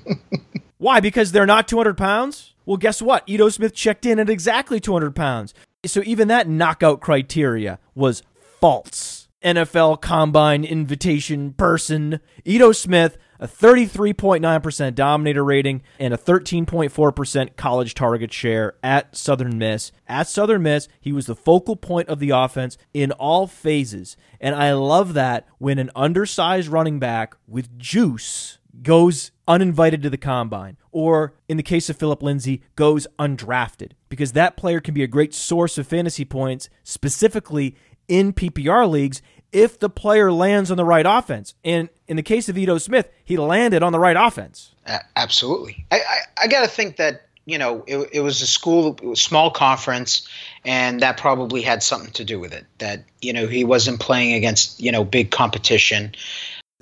Why? Because they're not 200 pounds? Well, guess what? Ito Smith checked in at exactly 200 pounds. So even that knockout criteria was false. NFL Combine invitation person. Ito Smith, a 33.9% dominator rating and a 13.4% college target share at Southern Miss. At Southern Miss, he was the focal point of the offense in all phases. And I love that when an undersized running back with juice goes uninvited to the combine, or in the case of Phillip Lindsay, goes undrafted, because that player can be a great source of fantasy points, specifically in PPR leagues, if the player lands on the right offense. And in the case of Ito Smith, he landed on the right offense. A- absolutely. I, I, I got to think that you know it, it was a school, it was small conference, and that probably had something to do with it. That you know he wasn't playing against you know big competition.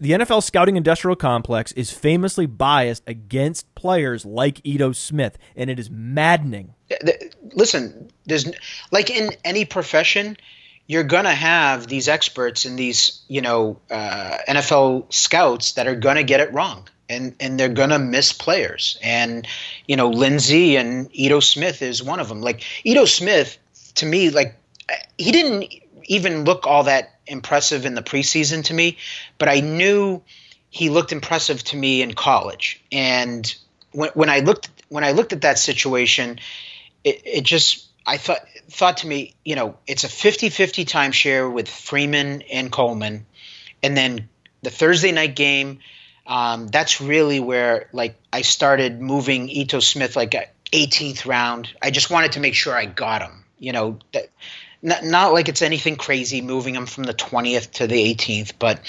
The NFL scouting industrial complex is famously biased against players like Ito Smith, and it is maddening. Listen, there's like in any profession, you're gonna have these experts and these you know uh, NFL scouts that are gonna get it wrong. And, and they're gonna miss players, and you know Lindsay and Ito Smith is one of them. Like Ito Smith, to me, like he didn't even look all that impressive in the preseason to me, but I knew he looked impressive to me in college. And when, when I looked when I looked at that situation, it, it just I thought thought to me, you know, it's a 50-50 timeshare with Freeman and Coleman, and then the Thursday night game. Um, that's really where like I started moving Ito Smith like 18th round. I just wanted to make sure I got him. You know, that, not, not like it's anything crazy moving him from the 20th to the 18th, but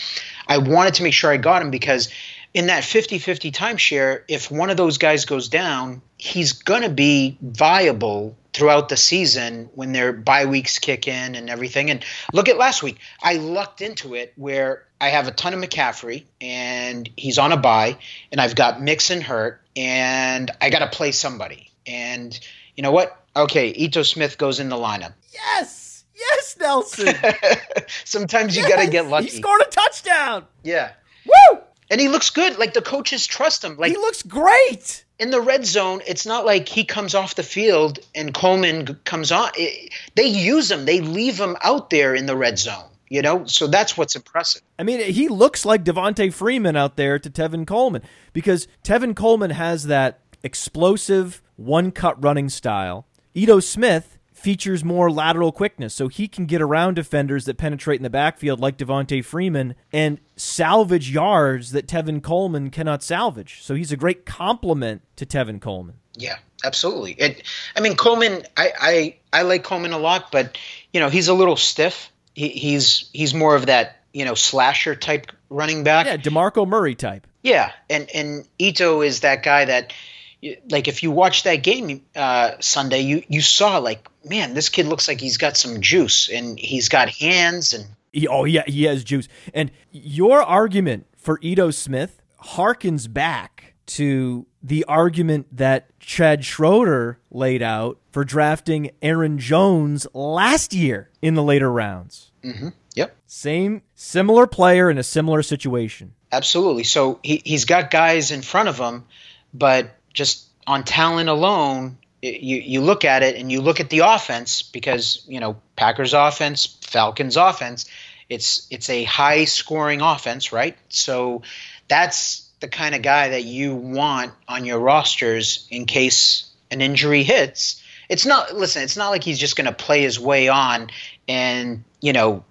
I wanted to make sure I got him because in that 50-50 timeshare, if one of those guys goes down, he's going to be viable throughout the season when their bye weeks kick in and everything. And look at last week. I lucked into it where I have a ton of McCaffrey and he's on a bye and I've got Mixon hurt and I got to play somebody. And you know what? Okay, Ito Smith goes in the lineup. Yes, yes, Nelson. Sometimes you got to get lucky. He scored a touchdown. yeah. Woo! And he looks good. Like the coaches trust him. Like he looks great. in the red zone, it's not like he comes off the field and Coleman comes on. It, they use him. They leave him out there in the red zone. You know, so that's what's impressive. I mean, he looks like Devonta Freeman out there to Tevin Coleman because Tevin Coleman has that explosive one cut running style. Ito Smith features more lateral quickness, so he can get around defenders that penetrate in the backfield like Devonta Freeman and salvage yards that Tevin Coleman cannot salvage. So he's a great complement to Tevin Coleman. Yeah, absolutely. It, I mean, Coleman. I, I I like Coleman a lot, but you know, he's a little stiff. He, he's he's more of that you know slasher type running back. Yeah, DeMarco Murray type. Yeah, and and Ito is that guy that, like, if you watch that game uh, Sunday, you you saw like, man, this kid looks like he's got some juice and he's got hands and He, oh yeah, he has juice. And your argument for Ito Smith harkens back to the argument that Chad Schroeder laid out for drafting Aaron Jones last year in the later rounds. Mm-hmm. yep, Same, similar player in a similar situation. absolutely. So he he's got guys in front of him, but just on talent alone, you you look at it and you look at the offense because you know Packers offense, Falcons offense, it's it's a high scoring offense, right? So that's the kind of guy that you want on your rosters in case an injury hits. It's not listen, it's not like he's just going to play his way on and, you know,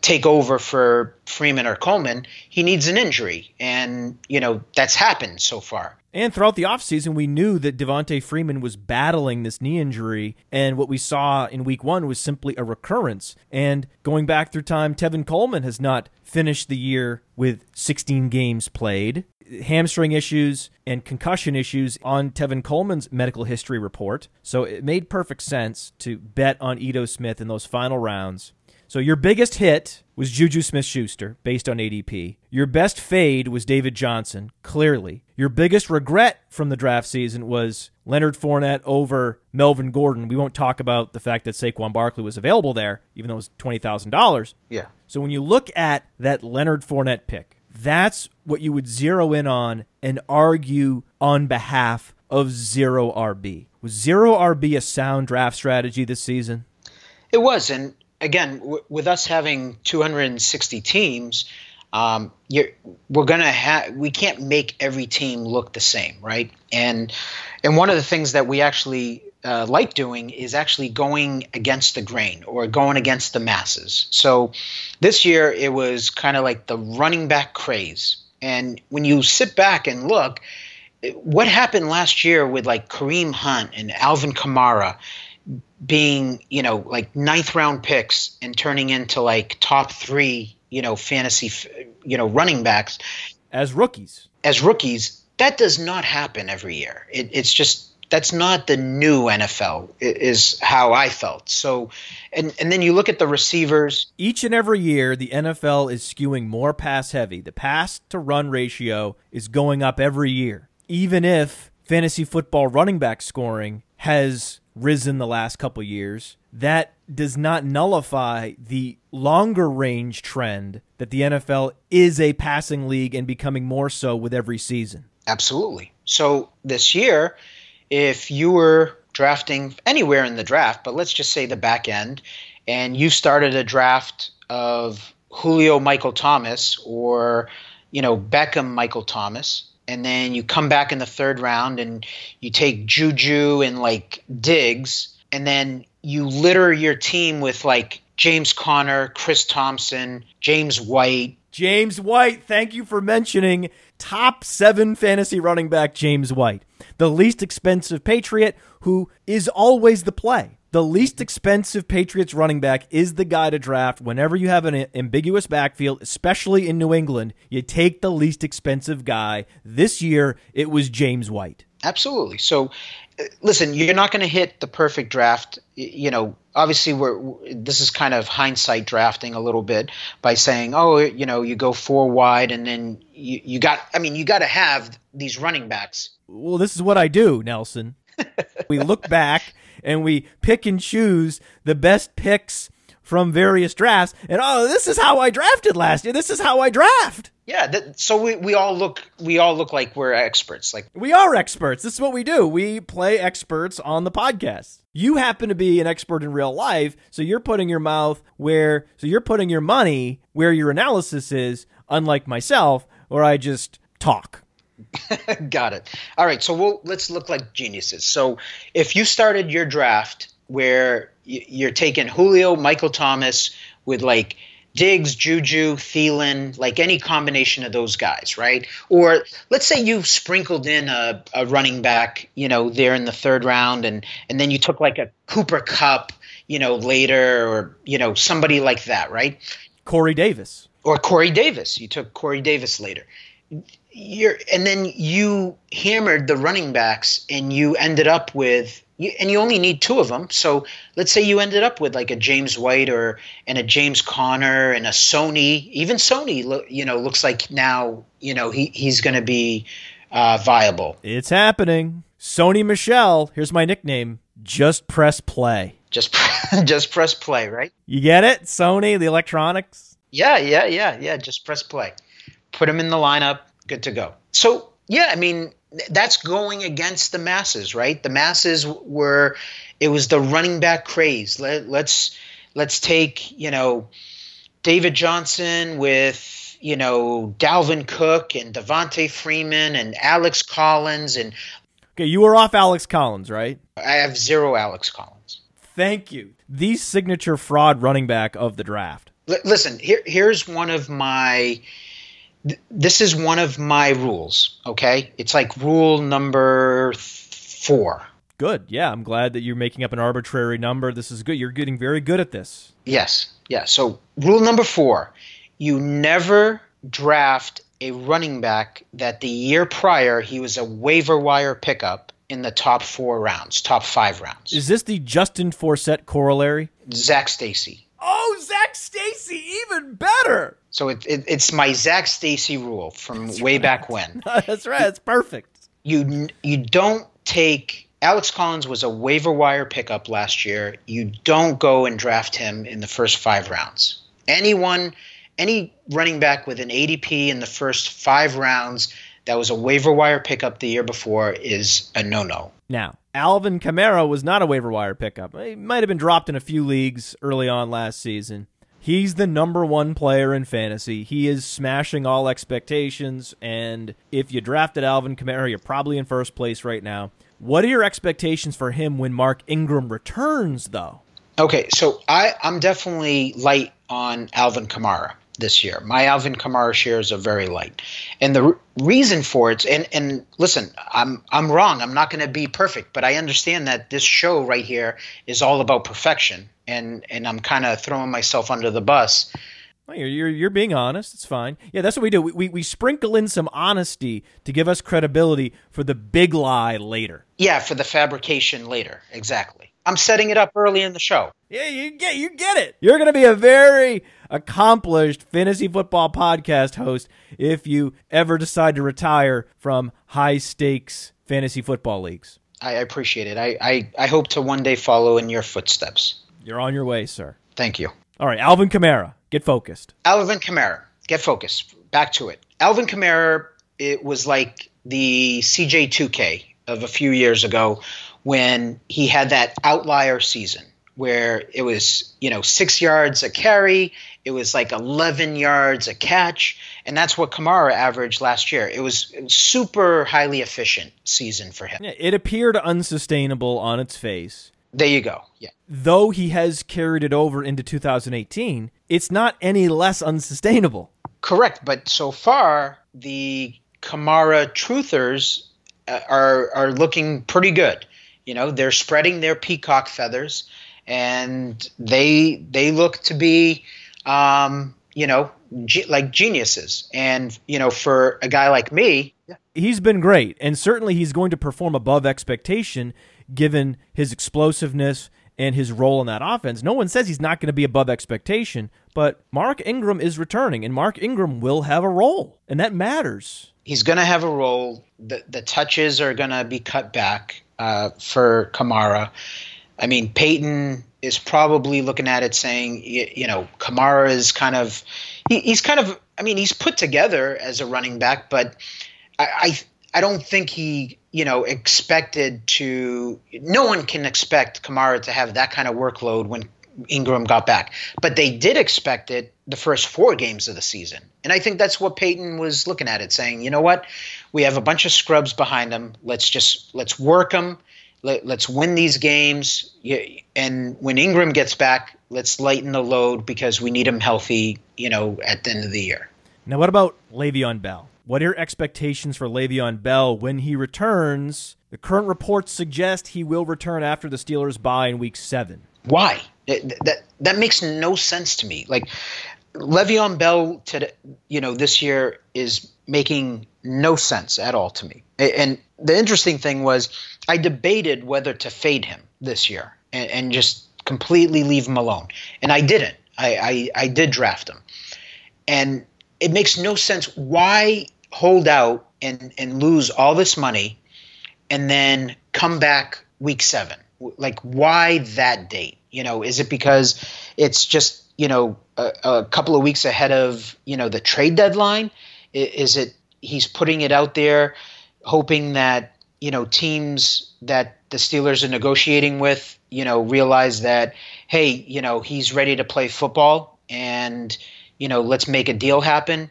take over for Freeman or Coleman. He needs an injury and, you know, that's happened so far. And throughout the offseason, we knew that Devonta Freeman was battling this knee injury. And what we saw in week one was simply a recurrence. And going back through time, Tevin Coleman has not finished the year with 16 games played. Hamstring issues and concussion issues on Tevin Coleman's medical history report. So it made perfect sense to bet on Ito Smith in those final rounds. So your biggest hit was Juju Smith Schuster, based on ADP. Your best fade was David Johnson, clearly. Your biggest regret from the draft season was Leonard Fournette over Melvin Gordon. We won't talk about the fact that Saquon Barkley was available there, even though it was $20,000. Yeah. So when you look at that Leonard Fournette pick, that's what you would zero in on and argue on behalf of zero RB. Was zero RB a sound draft strategy this season? It was, and again, w- with us having 260 teams, um, we're gonna have we can't make every team look the same, right? And and one of the things that we actually uh, like doing is actually going against the grain or going against the masses. So this year it was kind of like the running back craze. And when you sit back and look, what happened last year with like Kareem Hunt and Alvin Kamara being, you know, like ninth round picks and turning into like top three, you know, fantasy, you know, running backs As rookies. as rookies, that does not happen every year. It, it's just that's not the new NFL. Is how I felt. So, and and then you look at the receivers. Each and every year, the NFL is skewing more pass heavy. The pass to run ratio is going up every year, even if fantasy football running back scoring has risen the last couple years. That does not nullify the longer range trend that the NFL is a passing league and becoming more so with every season. Absolutely. So this year, if you were drafting anywhere in the draft, but let's just say the back end, and you started a draft of Julio Michael Thomas or, you know, Beckham Michael Thomas, and then you come back in the third round and you take Juju and like Diggs, and then you litter your team with like James Conner, Chris Thompson, James White, James White, thank you for mentioning top seven fantasy running back James White, the least expensive Patriot who is always the play. The least expensive Patriots running back is the guy to draft whenever you have an ambiguous backfield, especially in New England. You take the least expensive guy. This year, it was James White. Absolutely. So, uh, listen, you're not going to hit the perfect draft. You know, obviously, we're this is kind of hindsight drafting a little bit by saying, oh, you know, you go four wide, and then you, you got. I mean, you got to have these running backs. Well, this is what I do, Nelson. we look back and we pick and choose the best picks from various drafts, and oh, this is how I drafted last year. This is how I draft. Yeah. That, so we, we all look we all look like we're experts. Like We are experts. This is what we do. We play experts on the podcast. You happen to be an expert in real life, so you're putting your mouth where, so you're putting your money where your analysis is, unlike myself, where I just talk. Got it. All right, so we'll let's look like geniuses. So if you started your draft where you're taking Julio, Michael Thomas with like Diggs, Juju, Thielen, like any combination of those guys, right? Or let's say you sprinkled in a, a running back, you know, there in the third round, and and then you took like a Cooper Kupp, you know, later, or you know somebody like that, right? Corey Davis. or Corey Davis. You took Corey Davis later. You're, and then you hammered the running backs, and you ended up with, you, and you only need two of them. So let's say you ended up with like a James White or and a James Conner and a Sony. Even Sony, you know, looks like now, you know, he he's going to be uh, viable. It's happening. Sony Michel, here's my nickname. Just press play. Just just press play, right? You get it? Sony, the electronics. Yeah, yeah, yeah, yeah. Just press play. Put him in the lineup. Good to go. So, yeah, I mean, that's going against the masses, right? The masses were, it was the running back craze. Let, let's let's take you know David Johnson with you know Dalvin Cook and Devonta Freeman and Alex Collins and Okay, you were off Alex Collins, right? I have zero Alex Collins. Thank you. The signature fraud running back of the draft. L- listen, here here's one of my th- this is one of my rules, okay? It's like rule number th- 4. Good. Yeah, I'm glad that you're making up an arbitrary number. This is good. You're getting very good at this. Yes. Yeah. So, rule number 4, you never draft a running back that the year prior he was a waiver wire pickup in the top 4 rounds, top 5 rounds. Is this the Justin Forsett corollary? Zac Stacy. Oh, Zac Stacy, even better. So it, it, it's my Zac Stacy rule from way back when. That's right. It's perfect. you you don't take Alex Collins was a waiver wire pickup last year. You don't go and draft him in the first five rounds. Anyone, any running back with an ADP in the first five rounds that was a waiver wire pickup the year before is a no no. Now, Alvin Kamara was not a waiver wire pickup. He might have been dropped in a few leagues early on last season. He's the number one player in fantasy. He is smashing all expectations. And if you drafted Alvin Kamara, you're probably in first place right now. What are your expectations for him when Mark Ingram returns, though? Okay, so I, I'm definitely light on Alvin Kamara this year. My Alvin Kamara shares are very light, and the r- reason for it. And and listen, I'm I'm wrong. I'm not going to be perfect, but I understand that this show right here is all about perfection, and and I'm kind of throwing myself under the bus. Well, you're, you're you're being honest. It's fine. Yeah, that's what we do. We, we we sprinkle in some honesty to give us credibility for the big lie later. Yeah, for the fabrication later. Exactly. I'm setting it up early in the show. Yeah, you get you get it. You're going to be a very accomplished fantasy football podcast host if you ever decide to retire from high stakes fantasy football leagues. I appreciate it. I, I, I hope to one day follow in your footsteps. You're on your way, sir. Thank you. All right, Alvin Kamara, get focused. Alvin Kamara, get focused. Back to it. Alvin Kamara, it was like the CJ2K of a few years ago when he had that outlier season where it was, you know, six yards a carry, it was like 11 yards a catch, and that's what Kamara averaged last year. It was super highly efficient season for him. Yeah, It appeared unsustainable on its face. There you go. Yeah. Though he has carried it over into 2018, it's not any less unsustainable. Correct, but so far the Kamara truthers uh, are are looking pretty good. You know, they're spreading their peacock feathers, and they they look to be, um, you know, ge- like geniuses. And you know, for a guy like me, yeah. He's been great, and certainly he's going to perform above expectation given his explosiveness and his role in that offense. No one says he's not going to be above expectation, but Mark Ingram is returning, and Mark Ingram will have a role, and that matters. he's going to have a role. The the touches are going to be cut back uh, for Kamara. I mean, Payton is probably looking at it saying, you, you know, Kamara is kind of he, he's kind of. I mean, he's put together as a running back, but I, I I don't think he you know expected to. No one can expect Kamara to have that kind of workload when Ingram got back. But they did expect it the first four games of the season. And I think that's what Payton was looking at it, saying, you know what? We have a bunch of scrubs behind them. Let's just let's work them. Let, let's win these games. And when Ingram gets back, let's lighten the load because we need him healthy, you know, at the end of the year. Now, what about Le'Veon Bell? What are your expectations for Le'Veon Bell when he returns? The current reports suggest he will return after the Steelers bye in Week Seven. Why? That, that that makes no sense to me. Like Le'Veon Bell, to you know, this year is making no sense at all to me. And the interesting thing was, I debated whether to fade him this year and, and just completely leave him alone, and I didn't. I, I I did draft him, and it makes no sense. Why hold out and and lose all this money, and then come back week seven? Like, why that date? You know, is it because it's just you know a, a couple of weeks ahead of you know the trade deadline? Is it he's putting it out there, hoping that you know teams that the Steelers are negotiating with, you know, realize that hey, you know, he's ready to play football, and you know, let's make a deal happen.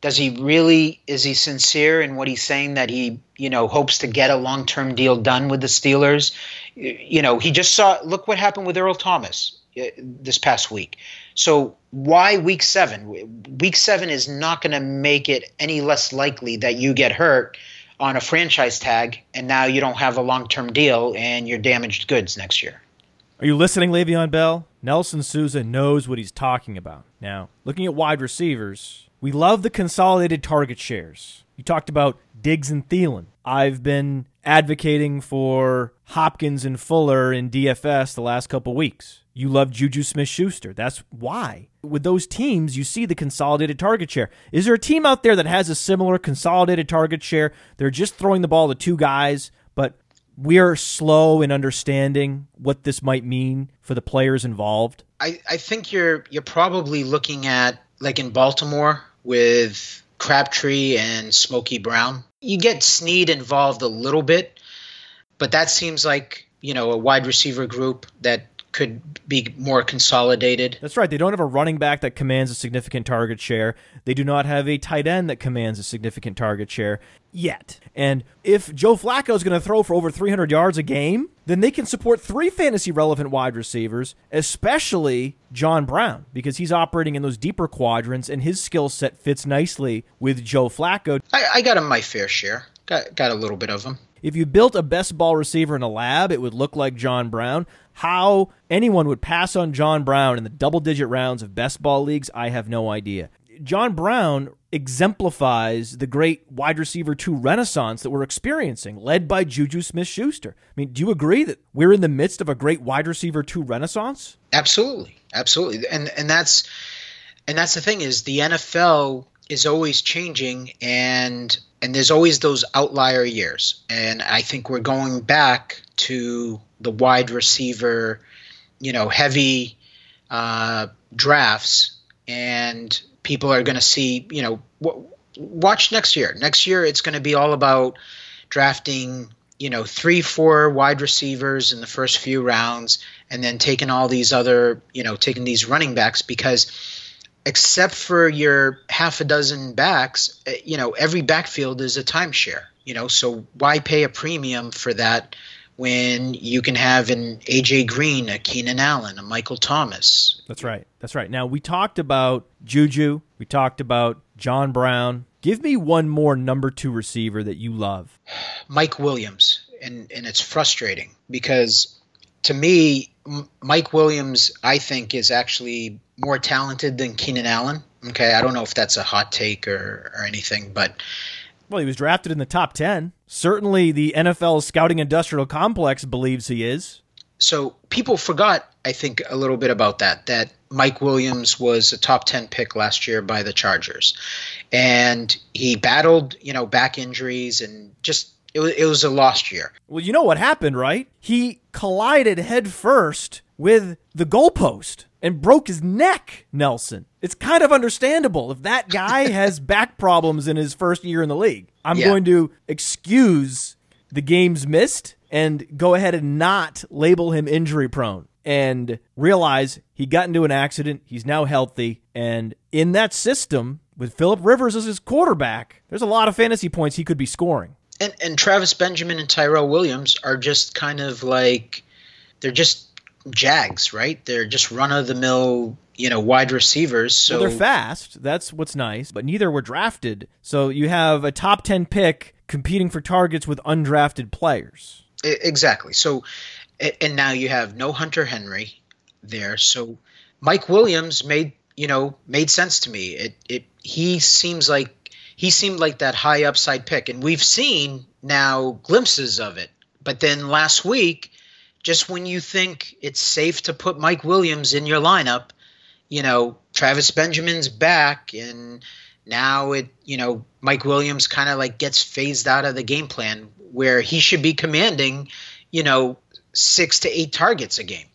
Does he really? Is he sincere in what he's saying that he, you know, hopes to get a long-term deal done with the Steelers? You know, he just saw. Look what happened with Earl Thomas uh, this past week. So why week seven? Week seven is not going to make it any less likely that you get hurt on a franchise tag, and now you don't have a long-term deal, and you're damaged goods next year. Are you listening, Le'Veon Bell? Nelson Souza knows what he's talking about. Now, looking at wide receivers, we love the consolidated target shares. You talked about Diggs and Thielen. I've been advocating for Hopkins and Fuller in DFS the last couple weeks. You love Juju Smith Schuster. That's why. With those teams, you see the consolidated target share. Is there a team out there that has a similar consolidated target share? They're just throwing the ball to two guys, but we are slow in understanding what this might mean for the players involved. I, I think you're you're probably looking at like in Baltimore with Crabtree and Smokey Brown. you get Snead involved a little bit, but that seems like you know a wide receiver group that could be more consolidated. That's right. They don't have a running back that commands a significant target share. They do not have a tight end that commands a significant target share yet. And if Joe Flacco is going to throw for over 300 yards a game, then they can support three fantasy relevant wide receivers, especially John Brown, because he's operating in those deeper quadrants and his skill set fits nicely with Joe Flacco. I, I got him my fair share. Got got a little bit of him. If you built a best ball receiver in a lab, it would look like John Brown. How anyone would pass on John Brown in the double digit rounds of best ball leagues, I have no idea. John Brown exemplifies the great wide receiver two renaissance that we're experiencing, led by Juju Smith Schuster. I mean, do you agree that we're in the midst of a great wide receiver two renaissance? Absolutely. Absolutely. And and that's and that's the thing is the NFL is always changing and and there's always those outlier years. And I think we're going back to the wide receiver, you know, heavy uh, drafts, and people are going to see, you know, w- watch next year. Next year, it's going to be all about drafting, you know, three, four wide receivers in the first few rounds, and then taking all these other, you know, taking these running backs because except for your half a dozen backs, eh, you know, every backfield is a timeshare. You know, so why pay a premium for that when you can have an AJ Green, a Keenan Allen, a Michael Thomas? That's right. That's right. Now we talked about Juju. We talked about John Brown. Give me one more number two receiver that you love. Mike Williams, and and it's frustrating because to me, Mike Williams, I think, is actually more talented than Keenan Allen. Okay, I don't know if that's a hot take or, or anything, but Well, he was drafted in the top 10. Certainly the NFL scouting industrial complex believes he is. so people forgot, I think, a little bit about that. That Mike Williams was a top ten pick last year by the Chargers, and he battled, you know, back injuries and just it was, it was a lost year. Well, you know what happened, right? He collided head first with the goalpost and broke his neck, Nelson. It's kind of understandable if that guy has back problems in his first year in the league. I'm Yeah. going to excuse the games missed and go ahead and not label him injury prone and realize he got into an accident. He's now healthy. And in that system, with Philip Rivers as his quarterback, there's a lot of fantasy points he could be scoring. And and Travis Benjamin and Tyrell Williams are just kind of like they're just jags, right? They're just run of the mill, you know, wide receivers. So Well, they're fast. That's what's nice, but neither were drafted. So you have a top 10 pick competing for targets with undrafted players. Exactly. So, and now you have no Hunter Henry there. So, Mike Williams made you know made sense to me. It it he seems like he seemed like that high upside pick, and we've seen now glimpses of it. But then last week, just when you think it's safe to put Mike Williams in your lineup, you know Travis Benjamin's back, and now it you know Mike Williams kind of like gets phased out of the game plan where he should be commanding, you know, six to eight targets a game.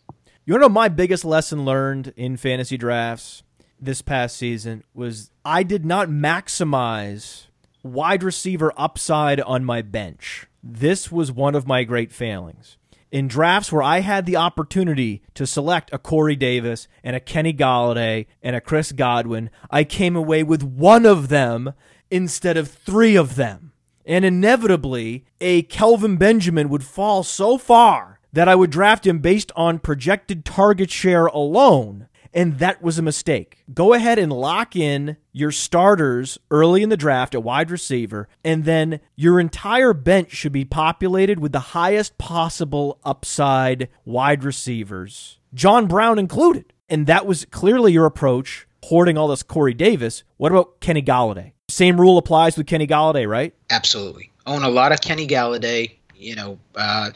You know my biggest lesson learned in fantasy drafts this past season was I did not maximize wide receiver upside on my bench. This was one of my great failings. In drafts where I had the opportunity to select a Corey Davis and a Kenny Golladay and a Chris Godwin, I came away with one of them instead of three of them. And inevitably, a Kelvin Benjamin would fall so far that I would draft him based on projected target share alone. And that was a mistake. Go ahead and lock in your starters early in the draft at wide receiver, and then your entire bench should be populated with the highest possible upside wide receivers, John Brown included. And that was clearly your approach, hoarding all this Corey Davis. What about Kenny Golladay? Same rule applies with Kenny Golladay, right? Absolutely. Own a lot of Kenny Golladay, you know, uh,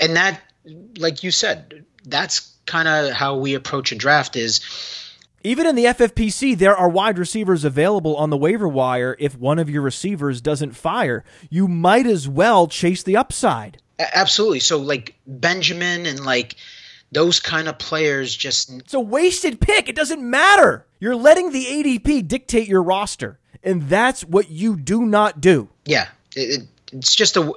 and that, like you said, that's kind of how we approach a draft is Even in the FFPC, there are wide receivers available on the waiver wire if one of your receivers doesn't fire. You might as well chase the upside. absolutely. So like Benjamin and like those kind of players just It's a wasted pick. It doesn't matter. You're letting the ADP dictate your roster. And that's what you do not do. Yeah, it, it, it's just a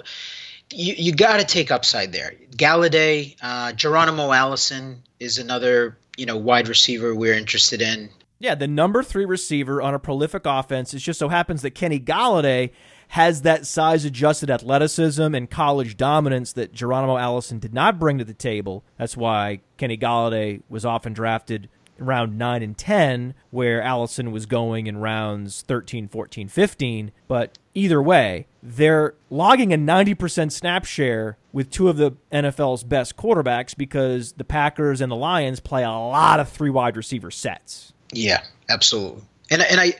you, you got to take upside there. Golladay, uh, Geronimo Allison is another you know wide receiver we're interested in. Yeah, the number three receiver on a prolific offense. It just so happens that Kenny Golladay has that size adjusted athleticism and college dominance that Geronimo Allison did not bring to the table. That's why Kenny Golladay was often drafted round 9 and 10, where Allison was going in rounds 13, 14, 15. But either way, they're logging a 90% snap share with two of the NFL's best quarterbacks because the Packers and the Lions play a lot of three wide receiver sets. Yeah, absolutely. And and I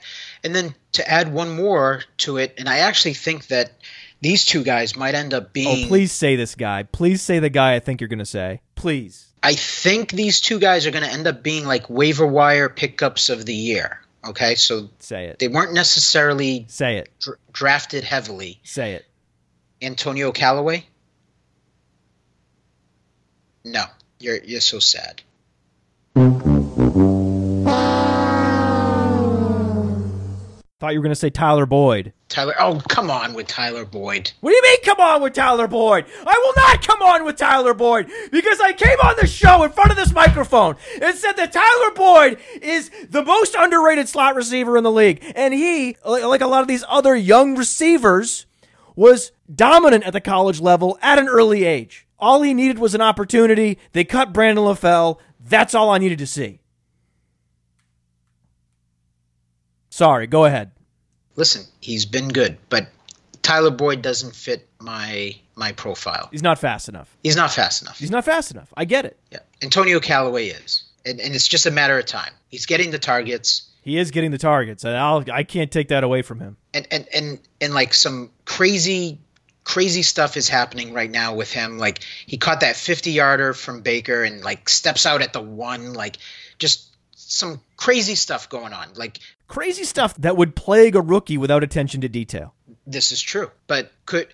and then to add one more to it, and I actually think that these two guys might end up oh, being Oh, please say this guy. Please say the guy I think you're going to say. Please. I think these two guys are going to end up being like waiver wire pickups of the year. Okay, so Say it. they weren't necessarily Say it. dr- drafted heavily. Say it. Antonio Callaway? No, you're you're so sad. Thought you were going to say Tyler Boyd. Tyler, oh come on with Tyler Boyd. What do you mean, come on with Tyler Boyd? I will not come on with Tyler Boyd because I came on the show in front of this microphone and said that Tyler Boyd is the most underrated slot receiver in the league. And he, like a lot of these other young receivers, was dominant at the college level at an early age. All he needed was an opportunity. They cut Brandon LaFell. That's all I needed to see. Sorry, go ahead. Listen, he's been good, but Tyler Boyd doesn't fit my my profile. He's not fast enough. He's not fast enough. He's not fast enough. I get it. Yeah. Antonio Callaway is. And, and it's just a matter of time. He's getting the targets He is getting the targets, and I'll, I can't take that away from him. and, and, and, and like some crazy crazy stuff is happening right now with him. Like he caught that fifty yarder from Baker and like steps out at the one, like just some crazy stuff going on. Like Crazy stuff that would plague a rookie without attention to detail. this is true. But could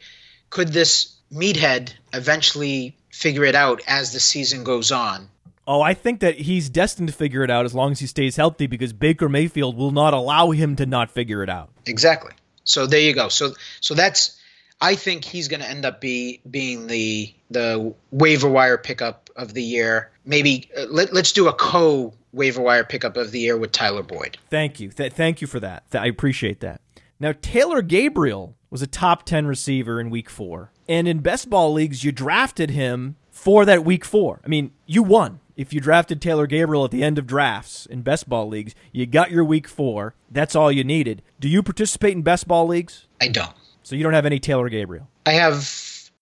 could this meathead eventually figure it out as the season goes on? Oh, I think that he's destined to figure it out as long as he stays healthy because Baker Mayfield will not allow him to not figure it out. Exactly. So there you go. So so that's I think he's going to end up be being the the waiver wire pickup of the year. Maybe uh, let, let's do a co waiver wire pickup of the year with Tyler Boyd. Thank you. Th- thank you for that. Th- I appreciate that. Now, Taylor Gabriel was a top 10 receiver in week four. And in best ball leagues, you drafted him for that week four. I mean, you won. If you drafted Taylor Gabriel at the end of drafts in best ball leagues, you got your week four. That's all you needed. Do you participate in best ball leagues? I don't. So you don't have any Taylor Gabriel. I have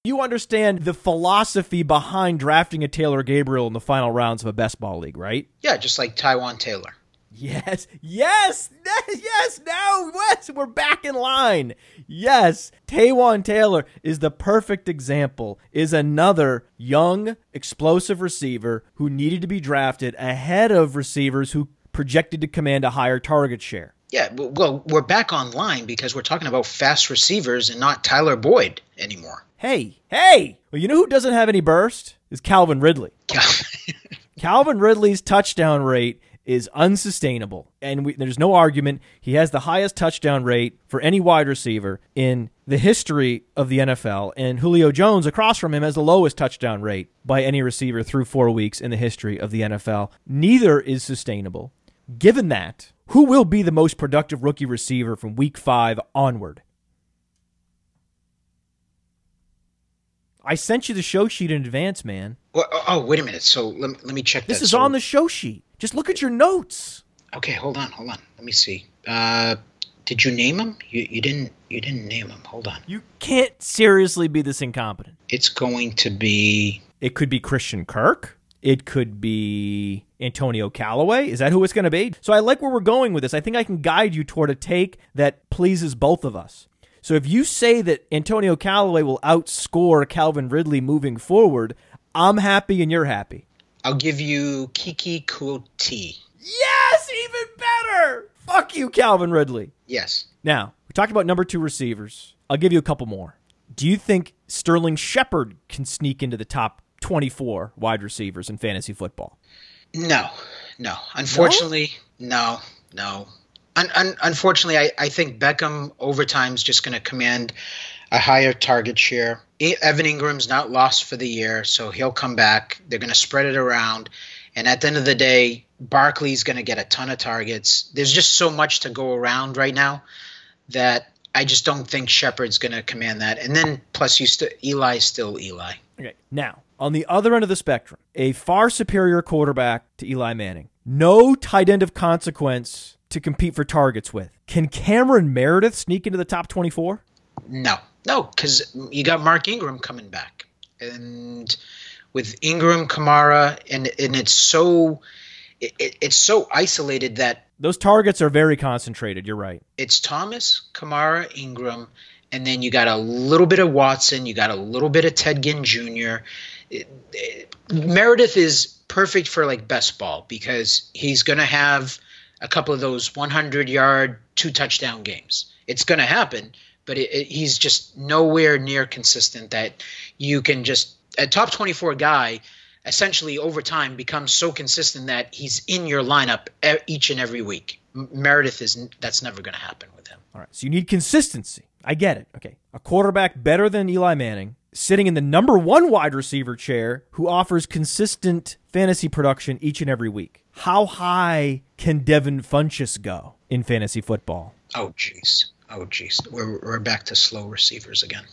You understand the philosophy behind drafting a Taylor Gabriel in the final rounds of a best ball league, right? yeah, just like Taywan Taylor. Yes, yes, yes. Now, yes, we're back in line. Yes, Taywan Taylor is the perfect example. Is another young, explosive receiver who needed to be drafted ahead of receivers who projected to command a higher target share. Yeah, well, we're back online because we're talking about fast receivers and not Tyler Boyd anymore. Hey, hey. Well, you know who doesn't have any burst? Is Calvin Ridley. Calvin Ridley's touchdown rate is unsustainable, and we, there's no argument. He has the highest touchdown rate for any wide receiver in the history of the NFL, and Julio Jones across from him has the lowest touchdown rate by any receiver through four weeks in the history of the NFL. Neither is sustainable. Given that, who will be the most productive rookie receiver from week five onward? I sent you the show sheet in advance, man. Well, oh, oh, wait a minute. So let, me- let me check This that. is So- on the show sheet. Just look at your notes. Okay, hold on, hold on. Let me see. Uh, did you name him? You, you didn't. You didn't name him. Hold on. You can't seriously be this incompetent. It's going to be. It could be Christian Kirk. It could be Antonio Callaway. Is that who it's going to be? So I like where we're going with this. I think I can guide you toward a take that pleases both of us. So if you say that Antonio Callaway will outscore Calvin Ridley moving forward, I'm happy and you're happy. I'll give you Kiki Kuti. Yes, even better. Fuck you, Calvin Ridley. Yes. Now, we talked about number two receivers. I'll give you a couple more. Do you think Sterling Shepard can sneak into the top 24 wide receivers in fantasy football? No. No. Unfortunately, no. No. Un- un- unfortunately, I, I think Beckham over time is just going to command a higher target share. Evan Engram's not lost for the year, so he'll come back. They're going to spread it around. And at the end of the day, Barkley's going to get a ton of targets. There's just so much to go around right now that I just don't think Shepard's going to command that. And then plus, you st- Eli's still Eli. Okay. Now, on the other end of the spectrum, a far superior quarterback to Eli Manning. No tight end of consequence to compete for targets with. Can Cameron Meredith sneak into the top 24? No, no, because you got Mark Ingram coming back, and with Ingram, Kamara, and and it's so it, it- it's so isolated that Those targets are very concentrated. You're right. it's Thomas, Kamara, Ingram, and then you got a little bit of Watson, you got a little bit of Ted Ginn Jr. It- it- Meredith is perfect for like best ball because he's going to have a couple of those 100 yard, two touchdown games. It's going to happen, but it, it, he's just nowhere near consistent that you can just a top 24 guy essentially over time becomes so consistent that he's in your lineup each and every week. Meredith is that's never going to happen with him. All right. So you need consistency. I get it. Okay. A quarterback better than Eli Manning, sitting in the number one wide receiver chair, who offers consistent fantasy production each and every week. How high can Devin Funchess go in fantasy football? Oh jeez. Oh jeez. We're we're back to slow receivers again.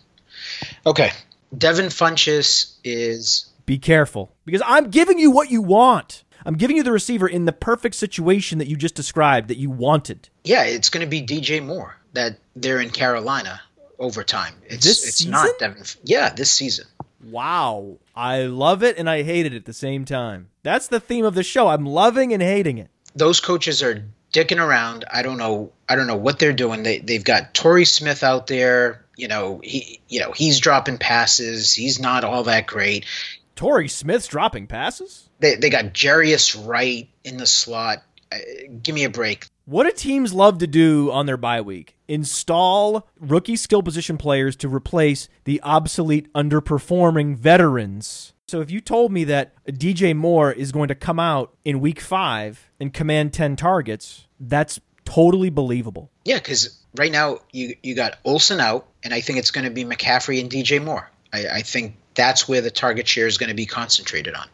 Okay. Devin Funchess is Be careful because I'm giving you what you want. I'm giving you the receiver in the perfect situation that you just described that you wanted. yeah, it's going to be DJ Moore that they're in Carolina overtime. It's This it's season? not Devin. Yeah, this season. Wow. I love it and I hate it at the same time. That's the theme of the show. I'm loving and hating it. those coaches are dicking around. I don't know. I don't know what they're doing. They they've got Torrey Smith out there. You know he you know he's dropping passes. He's not all that great. Torrey Smith's dropping passes? They they got Jarius Wright in the slot. Uh, give me a break. What do teams love to do on their bye week? Install rookie skill position players to replace the obsolete, underperforming veterans. So if you told me that DJ Moore is going to come out in week five and command 10 targets, that's totally believable. Yeah, because right now you you got Olsen out, and I think it's going to be McCaffrey and DJ Moore. I, I think that's where the target share is going to be concentrated on.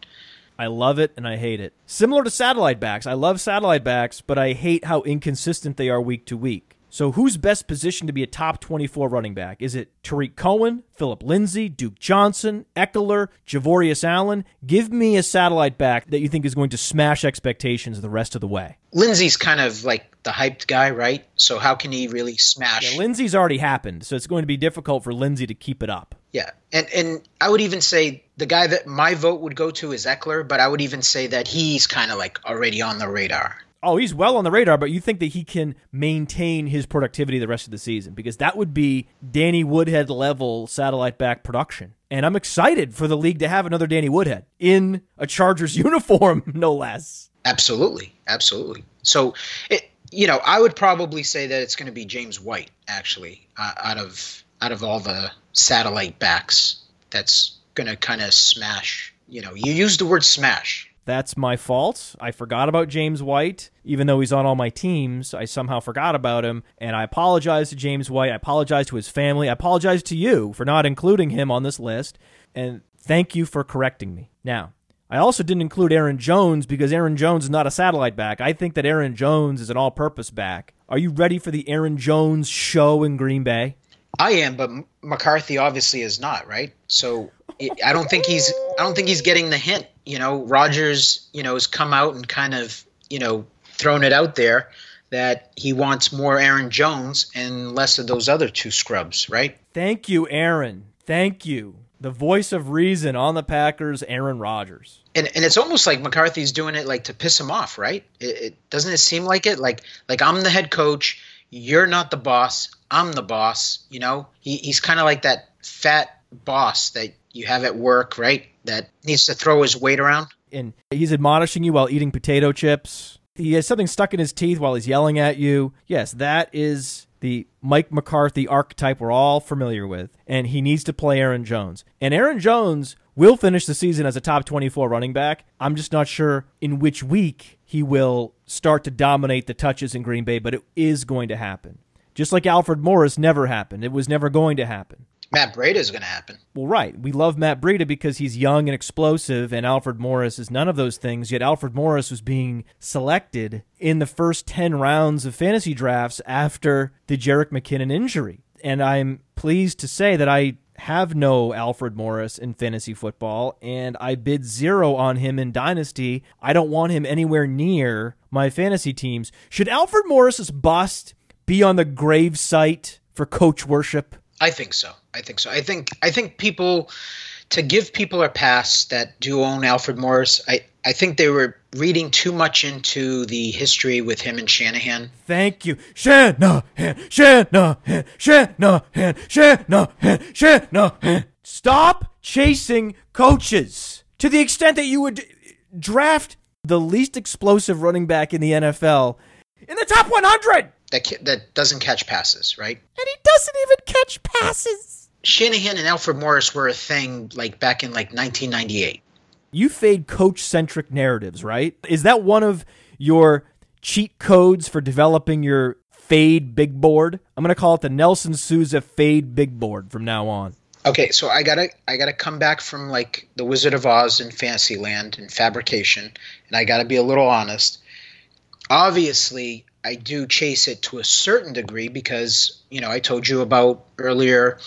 I love it and I hate it. Similar to satellite backs, I love satellite backs, but I hate how inconsistent they are week to week. So, who's best positioned to be a top 24 running back? Is it Tarik Cohen, Phillip Lindsay, Duke Johnson, Ekeler, Javorius Allen? Give me a satellite back that you think is going to smash expectations the rest of the way. Lindsay's kind of like the hyped guy, right? So how can he really smash? Yeah, Lindsay's already happened, so it's going to be difficult for Lindsay to keep it up. Yeah, and and I would even say the guy that my vote would go to is Ekeler, but I would even say that he's kind of like already on the radar. Oh, he's well on the radar, but you think that he can maintain his productivity the rest of the season because that would be Danny Woodhead level satellite back production. And I'm excited for the league to have another Danny Woodhead in a Chargers uniform, no less. Absolutely, absolutely. So it, you know, I would probably say that it's going to be James White actually uh, out of out of all the satellite backs. That's going to kind of smash. You know, you use the word smash. That's my fault. I forgot about James White. Even though he's on all my teams, I somehow forgot about him. And I apologize to James White. I apologize to his family. I apologize to you for not including him on this list. And thank you for correcting me. Now, I also didn't include Aaron Jones because Aaron Jones is not a satellite back. I think that Aaron Jones is an all purpose back. Are you ready for the Aaron Jones show in Green Bay? I am, but McCarthy obviously is not, right? So it, I don't think he's I don't think he's getting the hint. You know, Rodgers, you know, has come out and kind of, you know, thrown it out there that he wants more Aaron Jones and less of those other two scrubs, right? Thank you, Aaron. Thank you. The voice of reason on the Packers, Aaron Rodgers. And and it's almost like McCarthy's doing it like to piss him off, right? It, it doesn't it seem like it? Like like I'm the head coach, you're not the boss, I'm the boss. You know, he, he's kind of like that fat boss that you have at work, right? That needs to throw his weight around. and he's admonishing you while eating potato chips. He has something stuck in his teeth while he's yelling at you. Yes, that is the Mike McCarthy archetype we're all familiar with. And he needs to play Aaron Jones. And Aaron Jones will finish the season as a top 24 running back. I'm just not sure in which week he will start to dominate the touches in Green Bay, but it is going to happen. Just like Alfred Morris never happened. It was never going to happen. Matt Breida is going to happen. Well, right. We love Matt Breida because he's young and explosive, and Alfred Morris is none of those things. Yet Alfred Morris was being selected in the first 10 rounds of fantasy drafts after the Jerick McKinnon injury. And I'm pleased to say that I have no Alfred Morris in fantasy football, and I bid zero on him in Dynasty. I don't want him anywhere near my fantasy teams. Should Alfred Morris's bust be on the grave site for coach worship? I think so. I think so. I think I think people to give people a pass that do own Alfred Morris. I I think they were reading too much into the history with him and Shanahan. Thank you. Shanahan, Shanahan, Shanahan, Shanahan, Shanahan. Stop chasing coaches to the extent that you would draft the least explosive running back in the NFL in the top 100. That that doesn't catch passes, right? And he doesn't even catch passes. Shanahan and Alfred Morris were a thing like back in like 1998. You fade coach centric narratives, right? Is that one of your cheat codes for developing your fade big board? I'm going to call it the Nelson Souza fade big board from now on. Okay, so I gotta I gotta come back from like the Wizard of Oz in Fantasyland and fabrication, and I gotta be a little honest. Obviously, I do chase it to a certain degree because you know I told you about earlier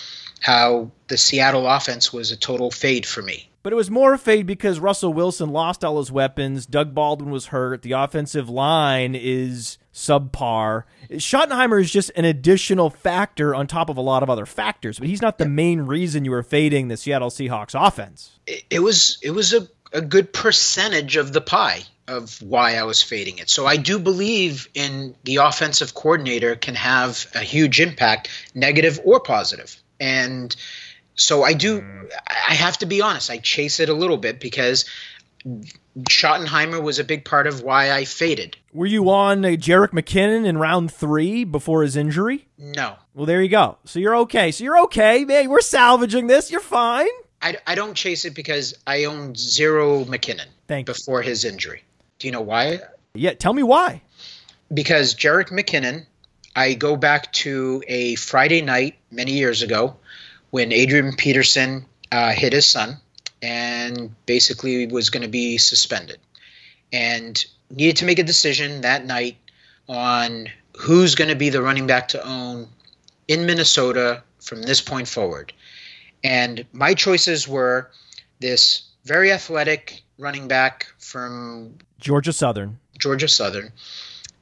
how the Seattle offense was a total fade for me. But it was more a fade because Russell Wilson lost all his weapons. Doug Baldwin was hurt. The offensive line is subpar. Schottenheimer is just an additional factor on top of a lot of other factors, but he's not the main reason you were fading the Seattle Seahawks offense. It, it was it was a, a good percentage of the pie of why I was fading it. So I do believe in the offensive coordinator can have a huge impact, negative or positive. And so I do I have to be honest, I chase it a little bit because Schottenheimer was a big part of why I faded. Were you on uh, Jerick McKinnon in round three before his injury? No. Well, there you go. So you're okay. So you're okay. Man, we're salvaging this. You're fine. I, I don't chase it because I owned zero McKinnon Thank you. before his injury. Do you know why? Yeah, tell me why. because Jerick McKinnon, I go back to a Friday night many years ago when Adrian Peterson uh, hit his son and basically was going to be suspended and needed to make a decision that night on who's going to be the running back to own in Minnesota from this point forward. And my choices were this very athletic running back from Georgia Southern. Georgia Southern,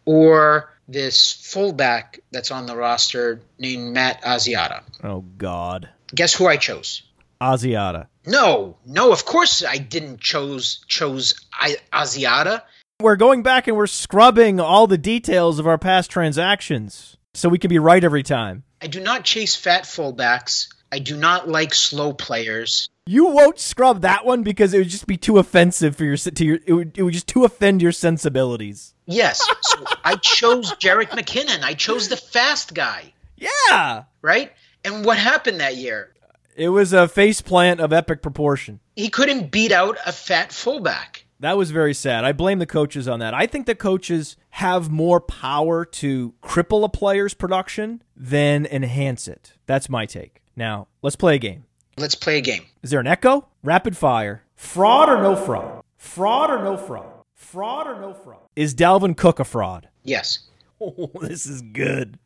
or this fullback that's on the roster named Matt Asiata. Oh God, Guess who I chose? Asiata. No, no, of course I didn't chose chose I, Asiata. We're going back and we're scrubbing all the details of our past transactions so we can be right every time. I do not chase fat fullbacks. I do not like slow players. You won't scrub that one because it would just be too offensive for your to your it would, it would just too offend your sensibilities. Yes, so I chose Jerick McKinnon. I chose the fast guy, Yeah. right? And what happened that year? It was a faceplant of epic proportion. He couldn't beat out a fat fullback. That was very sad. I blame the coaches on that. I think the coaches have more power to cripple a player's production than enhance it. That's my take. Now, let's play a game. Let's play a game. Is there an echo? Rapid fire. Fraud or no fraud? Fraud or no fraud? Fraud or no fraud? Is Dalvin Cook a fraud? Yes. Oh, this is good.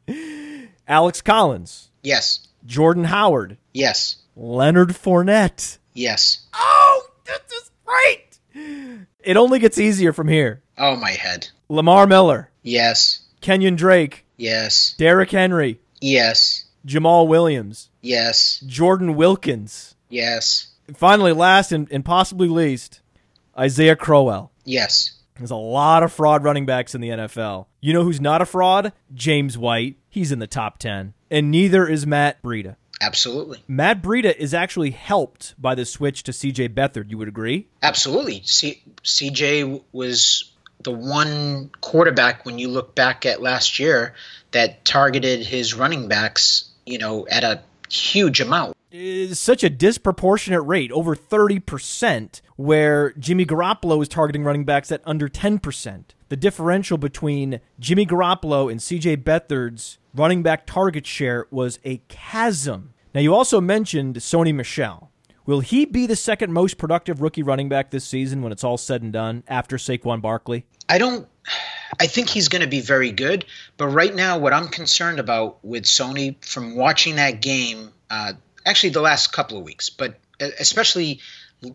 Alex Collins, Yes. Jordan Howard, Yes. Leonard Fournette. Yes. Oh, this is great. It only gets easier from here. Oh, my head. Lamar Miller, Yes. Kenyan Drake, Yes. Derrick Henry, Yes. Jamaal Williams, Yes. Jordan Wilkins. Yes. And finally, last and, and possibly least, Isaiah Crowell. Yes. There's a lot of fraud running backs in the NFL. You know who's not a fraud? James White. He's in the top 10. And neither is Matt Breida. Absolutely. Matt Breida is actually helped by the switch to CJ Beathard. You would agree? Absolutely. C- CJ was the one quarterback when you look back at last year that targeted his running backs, you know, at a huge amount. Is such a disproportionate rate, over 30%, where Jimmy Garoppolo is targeting running backs at under 10%. The differential between Jimmy Garoppolo and CJ Beathard's running back target share was a chasm. Now, you also mentioned Sony Michel. Will he be the second most productive rookie running back this season when it's all said and done after Saquon Barkley? I don't. I think he's going to be very good, but right now, what I'm concerned about with Sony from watching that game, uh, actually the last couple of weeks, but uh, especially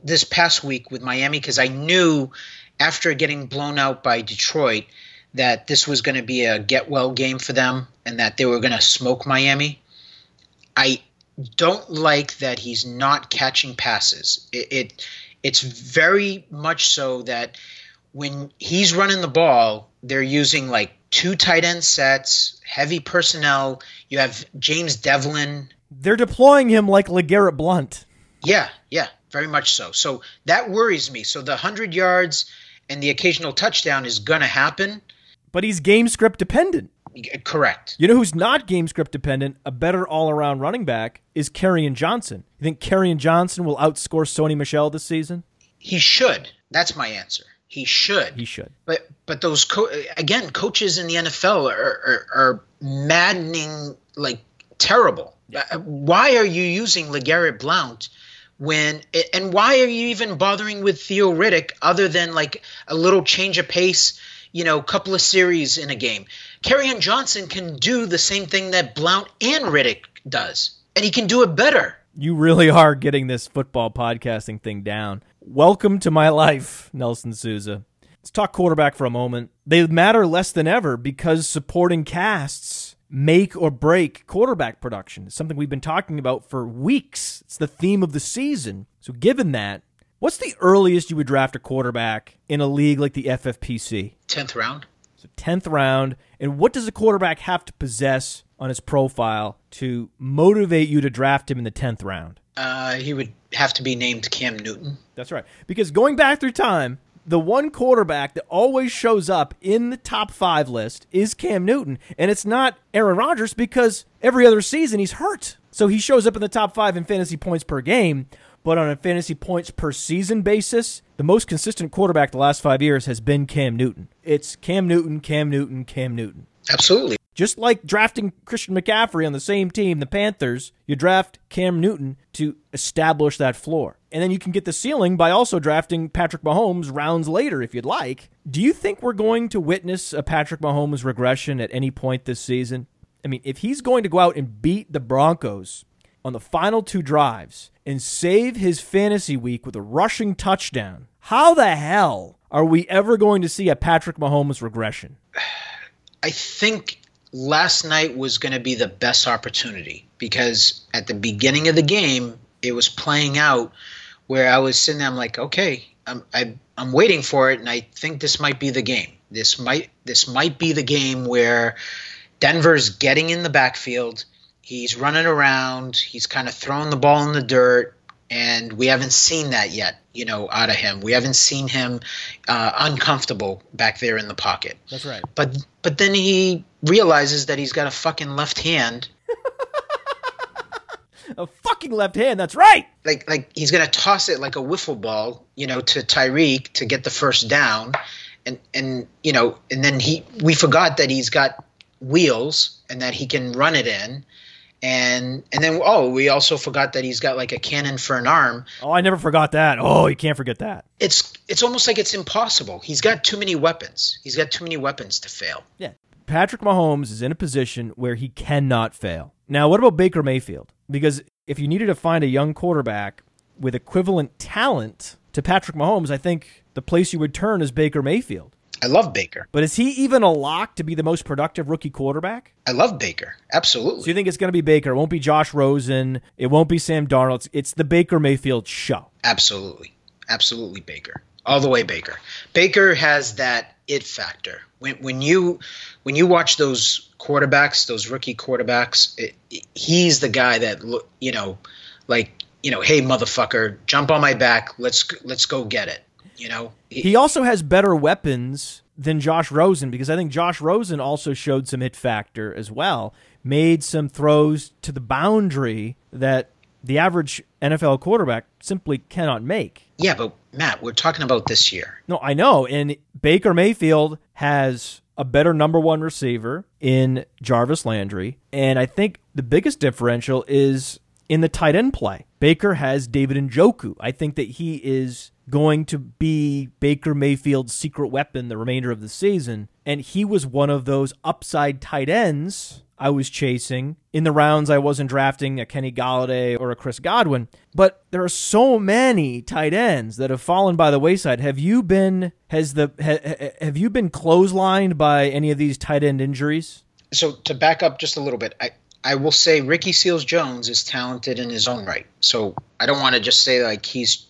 this past week with Miami, because I knew after getting blown out by Detroit that this was going to be a get well game for them and that they were going to smoke Miami. I don't like that he's not catching passes. It, it it's very much so that when he's running the ball, they're using like two tight end sets, heavy personnel. You have James Develin. They're deploying him like LeGarrette Blount. Yeah, yeah, very much so. So that worries me. So the 100 yards and the occasional touchdown is going to happen. But he's game script dependent. Correct. You know who's not game script dependent, a better all around running back, is Kerryon Johnson. You think Kerryon Johnson will outscore Sony Michel this season? He should. That's my answer. He should. He should. But but those co- again, coaches in the NFL are, are, are maddening, like terrible. Uh, why are you using LeGarrette Blount when and why are you even bothering with Theo Riddick other than like a little change of pace, you know, couple of series in a game? Kerryon Johnson can do the same thing that Blount and Riddick does, and he can do it better. You really are getting this football podcasting thing down. Welcome to my life, Nelson Souza. Let's talk quarterback for a moment. They matter less than ever because supporting casts make or break quarterback production. It's something we've been talking about for weeks. It's the theme of the season. So, given that, what's the earliest you would draft a quarterback in a league like the FFPC? 10th round. So 10th round. And what does a quarterback have to possess on his profile to motivate you to draft him in the 10th round? Uh, he would have to be named Cam Newton. That's right. Because going back through time, the one quarterback that always shows up in the top five list is Cam Newton. And it's not Aaron Rodgers because every other season he's hurt. So he shows up in the top five in fantasy points per game. But on a fantasy points per season basis, the most consistent quarterback the last five years has been Cam Newton. It's Cam Newton, Cam Newton, Cam Newton. Absolutely. Just like drafting Christian McCaffrey on the same team, the Panthers, you draft Cam Newton to establish that floor. And then you can get the ceiling by also drafting Patrick Mahomes rounds later if you'd like. Do you think we're going to witness a Patrick Mahomes regression at any point this season? I mean, if he's going to go out and beat the Broncos on the final two drives and save his fantasy week with a rushing touchdown, how the hell are we ever going to see a Patrick Mahomes regression? I think last night was going to be the best opportunity because at the beginning of the game, it was playing out where I was sitting there, I'm like, okay, I'm, I, I'm waiting for it, and I think this might be the game. This might this might be the game where Denver's getting in the backfield. He's running around. He's kind of throwing the ball in the dirt, and we haven't seen that yet. You know, out of him, we haven't seen him uh, uncomfortable back there in the pocket. That's right. But but then he realizes that he's got a fucking left hand. A fucking left hand, that's right. Like like he's gonna toss it like a wiffle ball, you know, to Tyreek to get the first down, and and you know, and then he we forgot that he's got wheels and that he can run it in, and and then oh we also forgot that he's got like a cannon for an arm. Oh, I never forgot that. Oh, you can't forget that. It's it's almost like it's impossible. He's got too many weapons. He's got too many weapons to fail. Yeah. Patrick Mahomes is in a position where he cannot fail. Now, what about Baker Mayfield? Because if you needed to find a young quarterback with equivalent talent to Patrick Mahomes, I think the place you would turn is Baker Mayfield. I love Baker. But is he even a lock to be the most productive rookie quarterback? I love Baker. Absolutely. So you think it's going to be Baker? It won't be Josh Rosen. It won't be Sam Darnold. It's, it's the Baker Mayfield show. Absolutely. Absolutely Baker. All the way Baker. Baker has that it factor. When when you when you watch those quarterbacks, those rookie quarterbacks, it, it, he's the guy that look, you know, like, you know, hey motherfucker, jump on my back. Let's let's go get it. You know. He also has better weapons than Josh Rosen because I think Josh Rosen also showed some hit factor as well. Made some throws to the boundary that the average NFL quarterback simply cannot make. Yeah, but Matt, we're talking about this year. No, I know. And Baker Mayfield has a better number one receiver in Jarvis Landry. And I think the biggest differential is in the tight end play. Baker has David Njoku. I think that he is going to be Baker Mayfield's secret weapon the remainder of the season. And he was one of those upside tight ends I was chasing in the rounds I wasn't drafting a Kenny Golladay or a Chris Godwin. But there are so many tight ends that have fallen by the wayside. Have you been has the ha, have you been clotheslined by any of these tight end injuries? So to back up just a little bit, I I will say Ricky Seals Jones is talented in his own right. So I don't want to just say like he's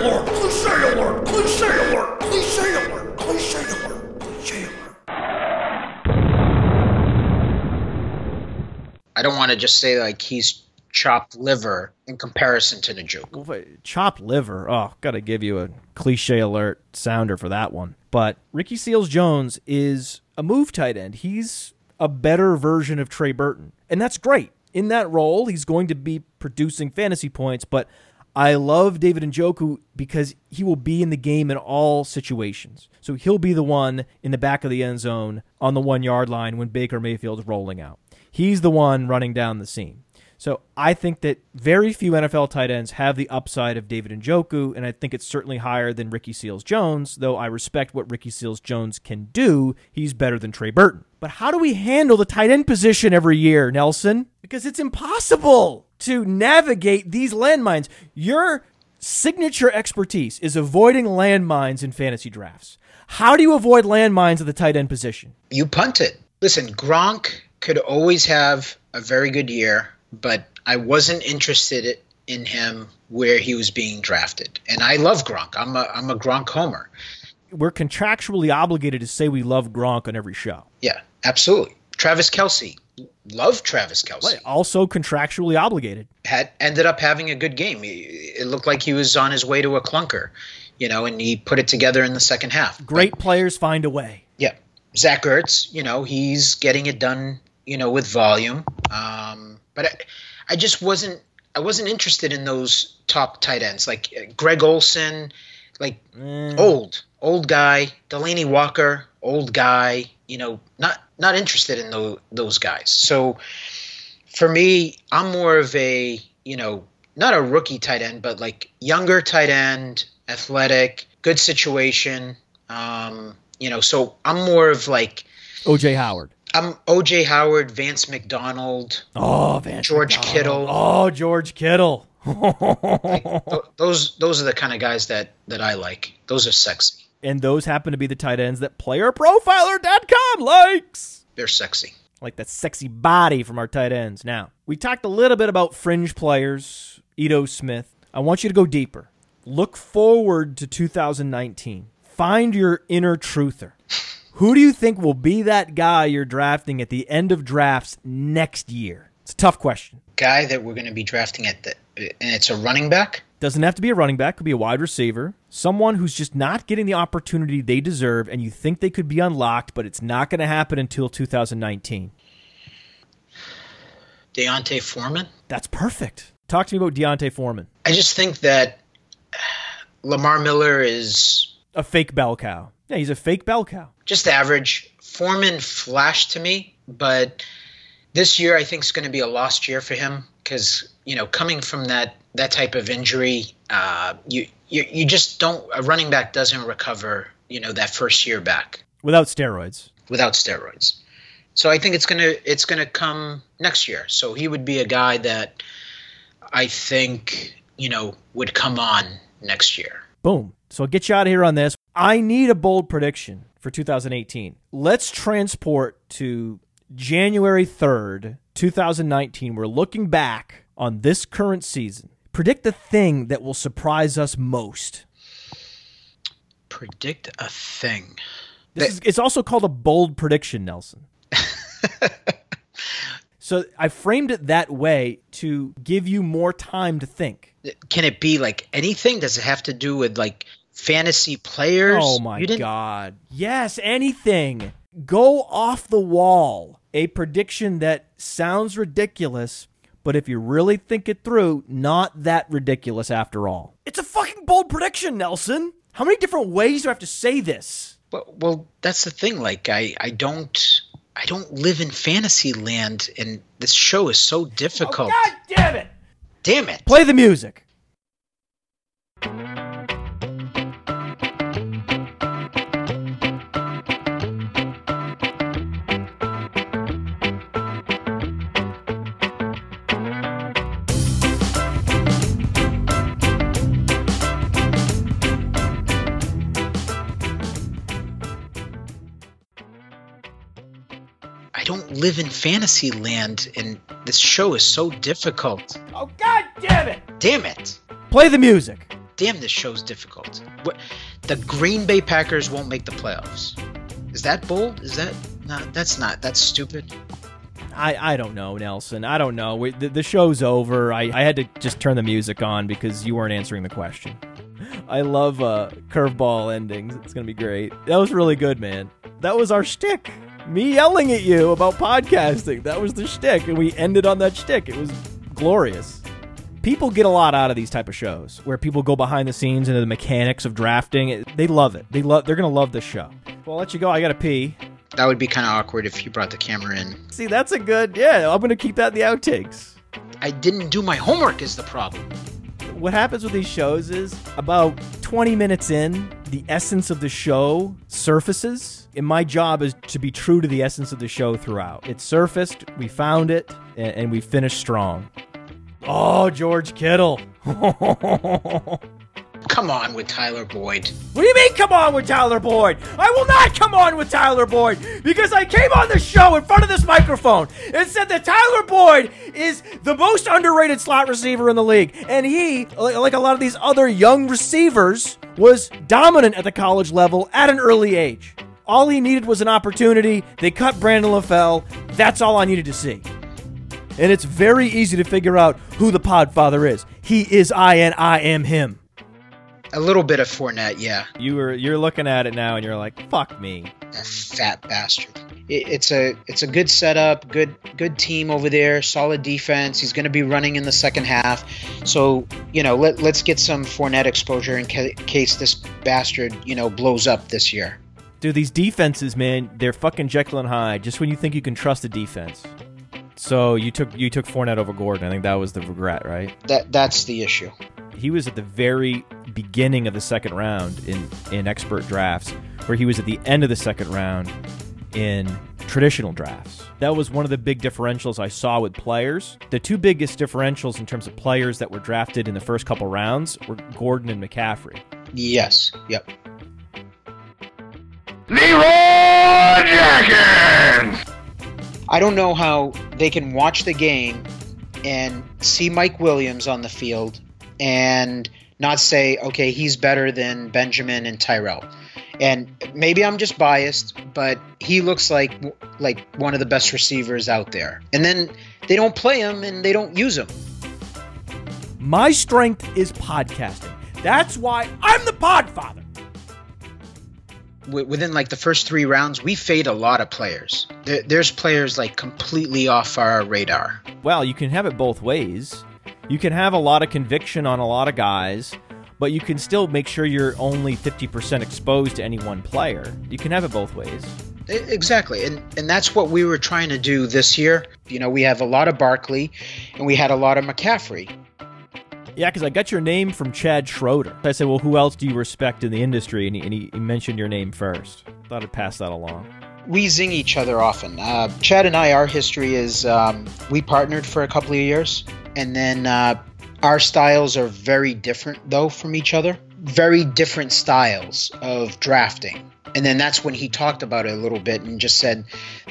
alert! Cliche alert! Cliche alert! Cliche alert! Cliche alert! Cliche alert! I don't want to just say like he's chopped liver in comparison to Njoku. Well, wait, chopped liver. Oh, gotta give you a cliche alert sounder for that one. But Ricky Seals Jones is a move tight end. He's a better version of Trey Burton. And that's great. In that role, he's going to be producing fantasy points, but I love David Njoku because he will be in the game in all situations. So he'll be the one in the back of the end zone on the one yard line when Baker Mayfield's rolling out. He's the one running down the seam. So I think that very few NFL tight ends have the upside of David Njoku, and I think it's certainly higher than Ricky Seals Jones, though I respect what Ricky Seals Jones can do. He's better than Trey Burton. But how do we handle the tight end position every year, Nelson? Because it's impossible to navigate these landmines. Your signature expertise is avoiding landmines in fantasy drafts. How do you avoid landmines at the tight end position? You punt it. Listen, Gronk could always have a very good year, but I wasn't interested in him where he was being drafted. And I love Gronk. I'm a I'm a Gronk homer. We're contractually obligated to say we love Gronk on every show. Yeah, absolutely. Travis Kelce, love Travis Kelce. Also contractually obligated. Had ended up having a good game. It looked like he was on his way to a clunker, you know, and he put it together in the second half. Great players find a way. Yeah, Zach Ertz, you know, he's getting it done, you know, with volume. Um, but I, I just wasn't, I wasn't interested in those top tight ends like uh, Greg Olsen, like old, old guy, Delanie Walker, old guy. You know, not not interested in those those guys. So for me, I'm more of a, you know, not a rookie tight end, but like younger tight end, athletic, good situation. Um, you know, so I'm more of like OJ Howard. Um, I'm OJ Howard, Vance McDonald, Oh, Vance George McDonald. Kittle. Oh, George Kittle. Th- those those are the kind of guys that that I like. Those are sexy. and those happen to be the tight ends that playerprofiler.com likes. They're sexy. Like that sexy body from our tight ends. Now, we talked a little bit about fringe players, Ito Smith. I want you to go deeper. Look forward to 2019. Find your inner truther. Who do you think will be that guy you're drafting at the end of drafts next year? It's a tough question. Guy that we're going to be drafting at the and it's a running back. Doesn't have to be a running back, could be a wide receiver. Someone who's just not getting the opportunity they deserve and you think they could be unlocked, but it's not going to happen until 2019. D'Onta Foreman. That's perfect. Talk to me about D'Onta Foreman. I just think that Lamar Miller is A fake bell cow. Yeah, he's a fake bell cow. just average. Foreman flashed to me, but this year I think is going to be a lost year for him because you know coming from that that type of injury, uh, you, you you just don't a running back doesn't recover you know that first year back Without steroids. without steroids. So I think it's gonna it's gonna come next year. So he would be a guy that I think you know would come on next year. Boom. So I'll get you out of here on this. I need a bold prediction for 2018. Let's transport to January 3rd, 2019. We're looking back on this current season. Predict the thing that will surprise us most. Predict a thing. This is, it's also called a bold prediction, Nelson. so I framed it that way to give you more time to think. Can it be like anything? Does it have to do with like fantasy oh players? Oh my god. Yes, anything. Go off the wall. a prediction that sounds ridiculous, but if you really think it through, not that ridiculous after all. It's a fucking bold prediction, Nelson. How many different ways do I have to say this? Well, well, that's the thing. Like, I, I don't, I don't live in fantasy land, and this show is so difficult. Oh, god damn it! Damn it! Play the music. Live in fantasy land, and this show is so difficult. Oh god damn it! Damn it! Play the music. Damn, this show's difficult. What? The Green Bay Packers won't make the playoffs. Is that bold? Is that? No, that's not. That's stupid. I, I don't know, Nelson. I don't know. We, the, the show's over. I, I had to just turn the music on because you weren't answering the question. I love uh, curveball endings. It's going to be great. That was really good, man. That was our shtick. Me yelling at you about podcasting. That was the shtick, and we ended on that shtick. It was glorious. People get a lot out of these type of shows where people go behind the scenes into the mechanics of drafting. They love it. They love. They're going to love this show. Well, I'll let you go. I got to pee. That would be kind of awkward if you brought the camera in. See, that's a good. Yeah, I'm going to keep that in the outtakes. I didn't do my homework. Is the problem? what happens with these shows is about 20 minutes in, the essence of the show surfaces. And my job is to be true to the essence of the show throughout. It surfaced, we found it, and, and we finished strong. Oh, George Kittle. Come on with Tyler Boyd. What do you mean, come on with Tyler Boyd? I will not come on with Tyler Boyd because I came on the show in front of this microphone and said that Tyler Boyd is the most underrated slot receiver in the league. And he, like a lot of these other young receivers, was dominant at the college level at an early age. All he needed was an opportunity. They cut Brandon LaFell. That's all I needed to see. And it's very easy to figure out who the Podfather is. He is I and I am him. A little bit of Fournette, yeah. You were you're looking at it now and you're like, fuck me. That fat bastard. It, it's a it's a good setup, good good team over there, solid defense. He's going to be running in the second half, so you know let let's get some Fournette exposure in ca- case this bastard you know blows up this year. Dude, these defenses, man, they're fucking Jekyll and Hyde. Just when you think you can trust a defense. So you took you took Fournette over Gordon. I think that was the regret, right? That that's the issue. He was at the very beginning of the second round in in expert drafts, where he was at the end of the second round in traditional drafts. That was one of the big differentials I saw with players. The two biggest differentials in terms of players that were drafted in the first couple rounds were Gordon and McCaffrey. Yes. Yep. Leroy Jenkins! I don't know how they can watch the game and see Mike Williams on the field and not say, okay, he's better than Benjamin and Tyrell. And maybe I'm just biased, but he looks like like one of the best receivers out there. And then they don't play him and they don't use him. My strength is podcasting. That's why I'm the Podfather. Wi- Within like the first three rounds, we fade a lot of players. There, there's players like completely off our radar. Well, you can have it both ways. You can have a lot of conviction on a lot of guys, but you can still make sure you're only 50% exposed to any one player. You can have it both ways. Exactly, and and that's what we were trying to do this year. You know, we have a lot of Barkley, and we had a lot of McCaffrey. Yeah, because I got your name from Chad Schroeder. I said, well, who else do you respect in the industry? And he, and he, mentioned your name first. Thought I'd pass that along. We zing each other often. Uh, Chad and I, our history is um, we partnered for a couple of years, and then uh, our styles are very different though from each other. Very different styles of drafting. And then that's when he talked about it a little bit and just said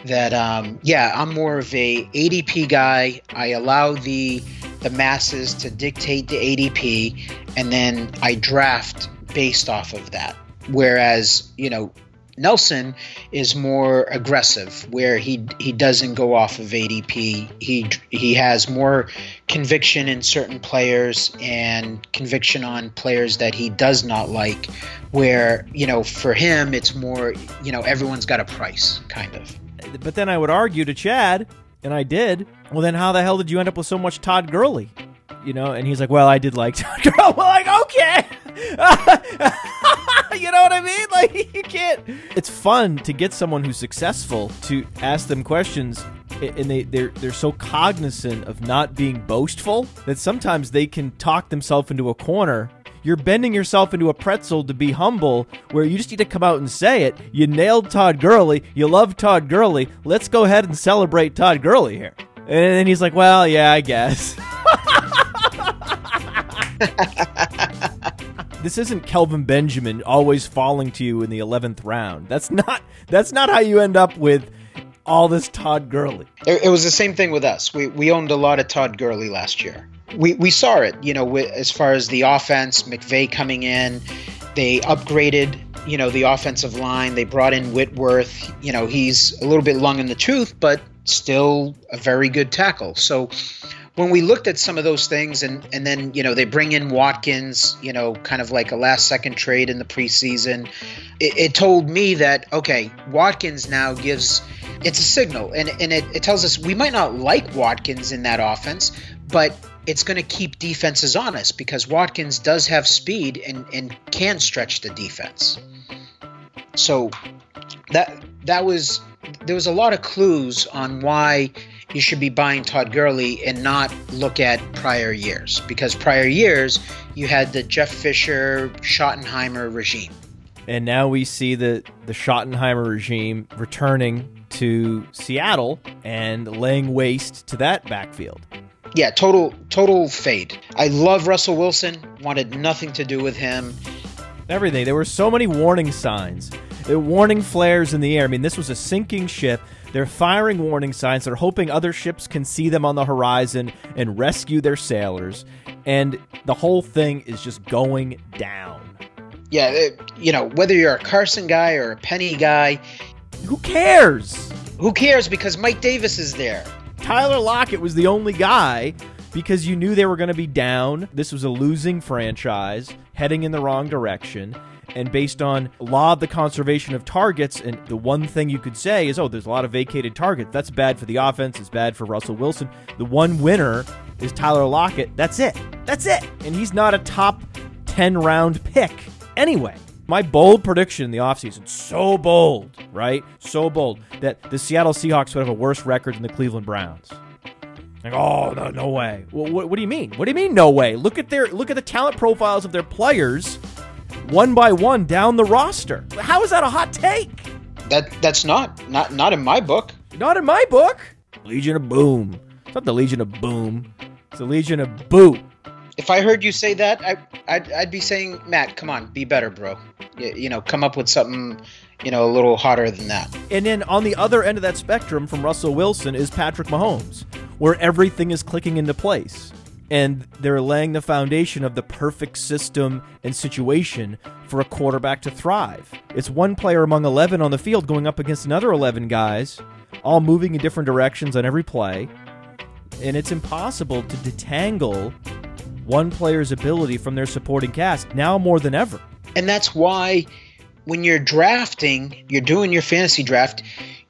that um, yeah, I'm more of a ADP guy. I allow the the masses to dictate the ADP, and then I draft based off of that. Whereas you know Nelson is more aggressive, where he he doesn't go off of ADP. He he has more conviction in certain players and conviction on players that he does not like. Where you know for him it's more you know everyone's got a price kind of. but then I would argue to Chad, and I did. Well, then how the hell did you end up with so much Todd Gurley? You know, and he's like, "Well, I did like Todd Gurley." Well, like, okay. you know what I mean? Like, you can't. It's fun to get someone who's successful to ask them questions, and they they're they're so cognizant of not being boastful that sometimes they can talk themselves into a corner. You're bending yourself into a pretzel to be humble, where you just need to come out and say it. You nailed Todd Gurley. You love Todd Gurley. Let's go ahead and celebrate Todd Gurley here. And then he's like, "Well, yeah, I guess." this isn't Kelvin Benjamin always falling to you in the 11th round. That's not that's not how you end up with all this Todd Gurley. It, it was the same thing with us. We we owned a lot of Todd Gurley last year. We we saw it, you know, as far as the offense, McVay coming in, they upgraded, you know, the offensive line. They brought in Whitworth. You know, he's a little bit long in the tooth, but still a very good tackle. So when we looked at some of those things and and then you know they bring in Watkins, you know, kind of like a last second trade in the preseason, it, it told me that okay, Watkins now gives it's a signal and and it, it tells us we might not like Watkins in that offense, but it's going to keep defenses honest because Watkins does have speed and and can stretch the defense. So that that was there was a lot of clues on why you should be buying Todd Gurley and not look at prior years because prior years you had the Jeff Fisher Schottenheimer regime. And now we see the the Schottenheimer regime returning to Seattle and laying waste to that backfield. Yeah, total total fade. I love Russell Wilson. Wanted nothing to do with him. Everything. There were so many warning signs. There were warning flares in the air. I mean, this was a sinking ship. They're firing warning signs. They're hoping other ships can see them on the horizon and rescue their sailors. And the whole thing is just going down. Yeah, it, you know whether you're a Carson guy or a Penny guy, Who cares? who cares? Because Mike Davis is there. Tyler Lockett was the only guy because you knew they were going to be down. This was a losing franchise heading in the wrong direction. And based on law of the conservation of targets, and the one thing you could say is, oh, there's a lot of vacated targets. That's bad for the offense. It's bad for Russell Wilson. The one winner is Tyler Lockett. That's it. That's it. And he's not a top 10 round pick anyway. My bold prediction in the offseason, so bold, right? So bold that the Seattle Seahawks would have a worse record than the Cleveland Browns. Like, oh no, no way. Well, what, what do you mean? What do you mean, no way? Look at their look at the talent profiles of their players, one by one down the roster. How is that a hot take? That that's not not not in my book. Not in my book. Legion of Boom. It's not the Legion of Boom. It's the Legion of Boo. If I heard you say that, I, I'd, I'd be saying, Matt, come on, be better, bro. You, you know, come up with something, you know, a little hotter than that. And then on the other end of that spectrum from Russell Wilson is Patrick Mahomes, where everything is clicking into place. And they're laying the foundation of the perfect system and situation for a quarterback to thrive. It's one player among 11 on the field going up against another 11 guys, all moving in different directions on every play. And it's impossible to detangle one player's ability from their supporting cast now more than ever. And that's why when you're drafting, you're doing your fantasy draft,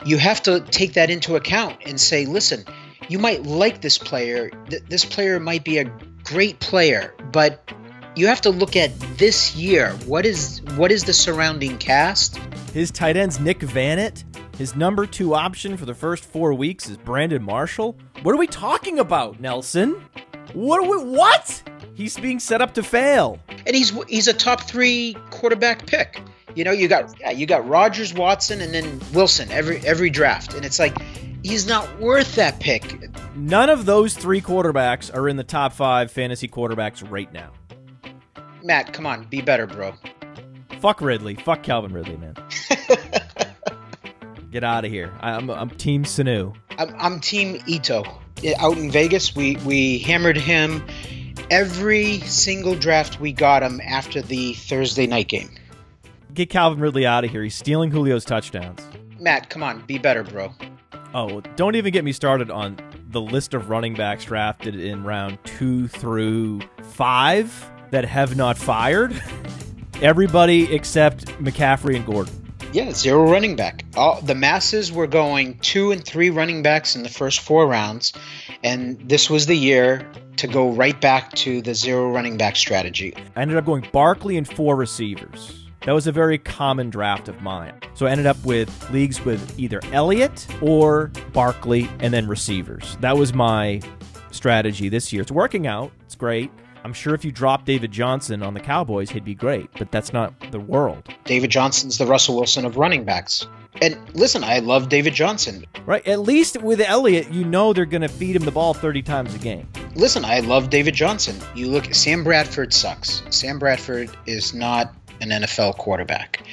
you have to take that into account and say, listen, you might like this player. Th- this player might be a great player, but you have to look at this year. What is what is the surrounding cast? His tight end's Nick Vannett. His number two option for the first four weeks is Brandon Marshall. What are we talking about, Nelson? What are we? What? He's being set up to fail. And he's he's a top three quarterback pick. You know, you got yeah, you got Rodgers, Watson, and then Wilson every every draft, and it's like he's not worth that pick. None of those three quarterbacks are in the top five fantasy quarterbacks right now. Matt, come on, be better, bro. Fuck Ridley. Fuck Calvin Ridley, man. Get out of here. I'm, I'm Team Sanu. I'm, I'm Team Ito. Out in Vegas, we we hammered him every single draft we got him after the Thursday night game. Get Calvin Ridley out of here. He's stealing Julio's touchdowns. Matt, come on, be better, bro. Oh, don't even get me started on the list of running backs drafted in round two through five that have not fired. Everybody except McCaffrey and Gordon. Yeah, zero running back. All, the masses were going two and three running backs in the first four rounds, and this was the year to go right back to the zero running back strategy. I ended up going Barkley and four receivers. That was a very common draft of mine. So I ended up with leagues with either Elliott or Barkley and then receivers. That was my strategy this year. It's working out. It's great. I'm sure if you drop David Johnson on the Cowboys, he'd be great, but that's not the world. David Johnson's the Russell Wilson of running backs. And listen, I love David Johnson. Right? At least with Elliott, you know they're going to feed him the ball 30 times a game. Listen, I love David Johnson. You look Sam Bradford sucks. Sam Bradford is not an NFL quarterback.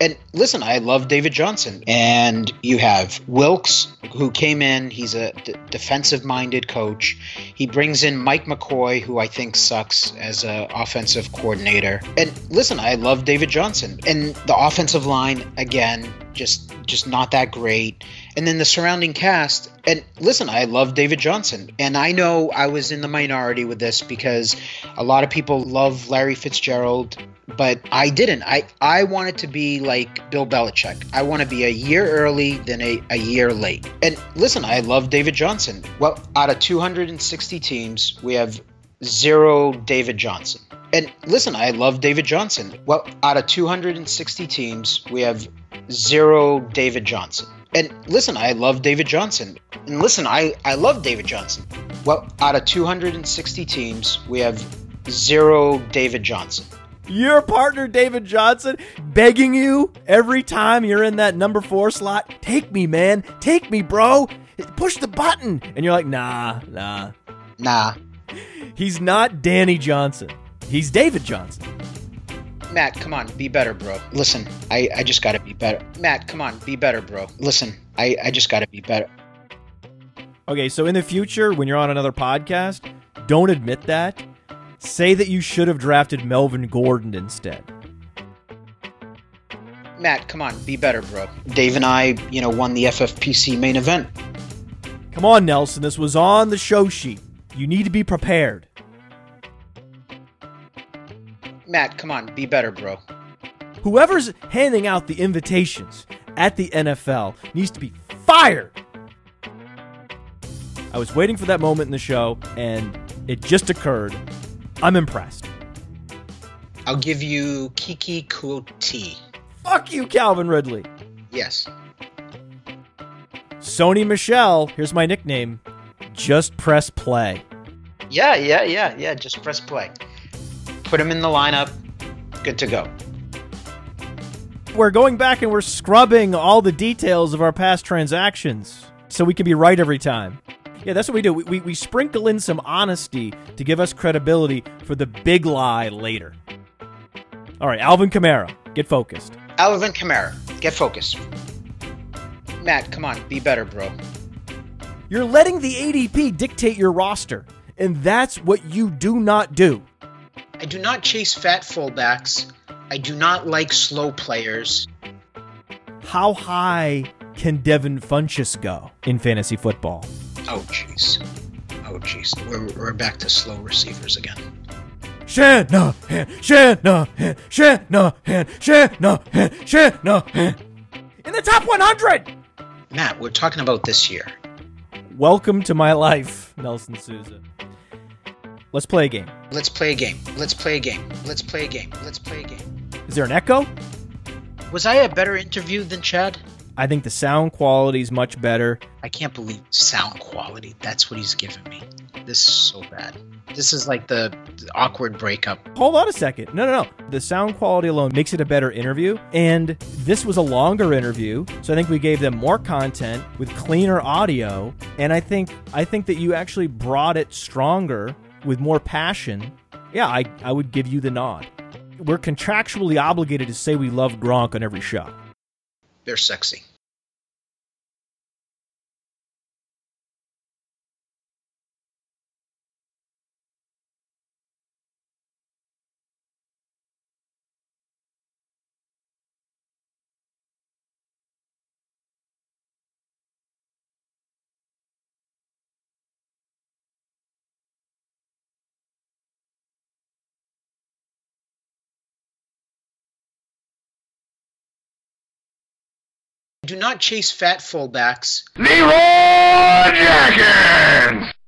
And listen, I love David Johnson. And you have Wilks, who came in. He's a d- defensive minded coach. He brings in Mike McCoy, who I think sucks as an offensive coordinator. And listen, I love David Johnson. And the offensive line, again, just just not that great. And then the surrounding cast. And listen, I love David Johnson. And I know I was in the minority with this because a lot of people love Larry Fitzgerald, but I didn't. I, I wanted to be like Bill Belichick. I want to be a year early than a, a year late. And listen, I love David Johnson. Well, out of 260 teams, we have zero David Johnson. And listen, I love David Johnson. Well, out of 260 teams, we have zero David Johnson. And listen, I love David Johnson. And listen, I, I love David Johnson. Well, out of 260 teams, we have zero David Johnson. Your partner, David Johnson, begging you every time you're in that number four slot, take me, man. Take me, bro. Push the button. And you're like, nah, nah. Nah. He's not Danny Johnson. He's David Johnson. Matt, come on, be better, bro. Listen, I, I just gotta be better. Matt, come on, be better, bro. Listen, I, I just gotta be better. Okay, so in the future, when you're on another podcast, don't admit that. Say that you should have drafted Melvin Gordon instead. Matt, come on, be better, bro. Dave and I, you know, won the FFPC main event. Come on, Nelson. This was on the show sheet. You need to be prepared. Matt, come on, be better, bro. Whoever's handing out the invitations at the NFL needs to be fired. I was waiting for that moment in the show, and it just occurred. I'm impressed. I'll give you Kiki Kuti. Fuck you, Calvin Ridley. Yes. Sony Michel, here's my nickname. Just press play. Yeah, yeah, yeah, yeah. Just press play. Put him in the lineup. Good to go. We're going back and we're scrubbing all the details of our past transactions so we can be right every time. Yeah, that's what we do. We, we, we sprinkle in some honesty to give us credibility for the big lie later. All right, Alvin Kamara, get focused. Alvin Kamara, get focused. Matt, come on, be better, bro. You're letting the ADP dictate your roster, and that's what you do not do. I do not chase fat fullbacks. I do not like slow players. How high can Devin Funchess go in fantasy football? Oh, jeez. Oh, jeez. We're, we're back to slow receivers again. Shanahan, Shanahan, Shanahan, Shanahan, Shanahan. In the top 100! Matt, we're talking about this year. Welcome to my life, Nelson Souza. Let's play a game. Let's play a game. Let's play a game. Let's play a game. Let's play a game. Is there an echo? Was I a better interview than Chad? I think the sound quality is much better. I can't believe sound quality. That's what he's giving me. This is so bad. This is like the, the awkward breakup. Hold on a second. No, no, no. The sound quality alone makes it a better interview. And this was a longer interview, so I think we gave them more content with cleaner audio. And I think I think that you actually brought it stronger with more passion. Yeah, I, I would give you the nod. We're contractually obligated to say we love Gronk on every show. They're sexy. Do not chase fat fullbacks. Leeroy Jenkins!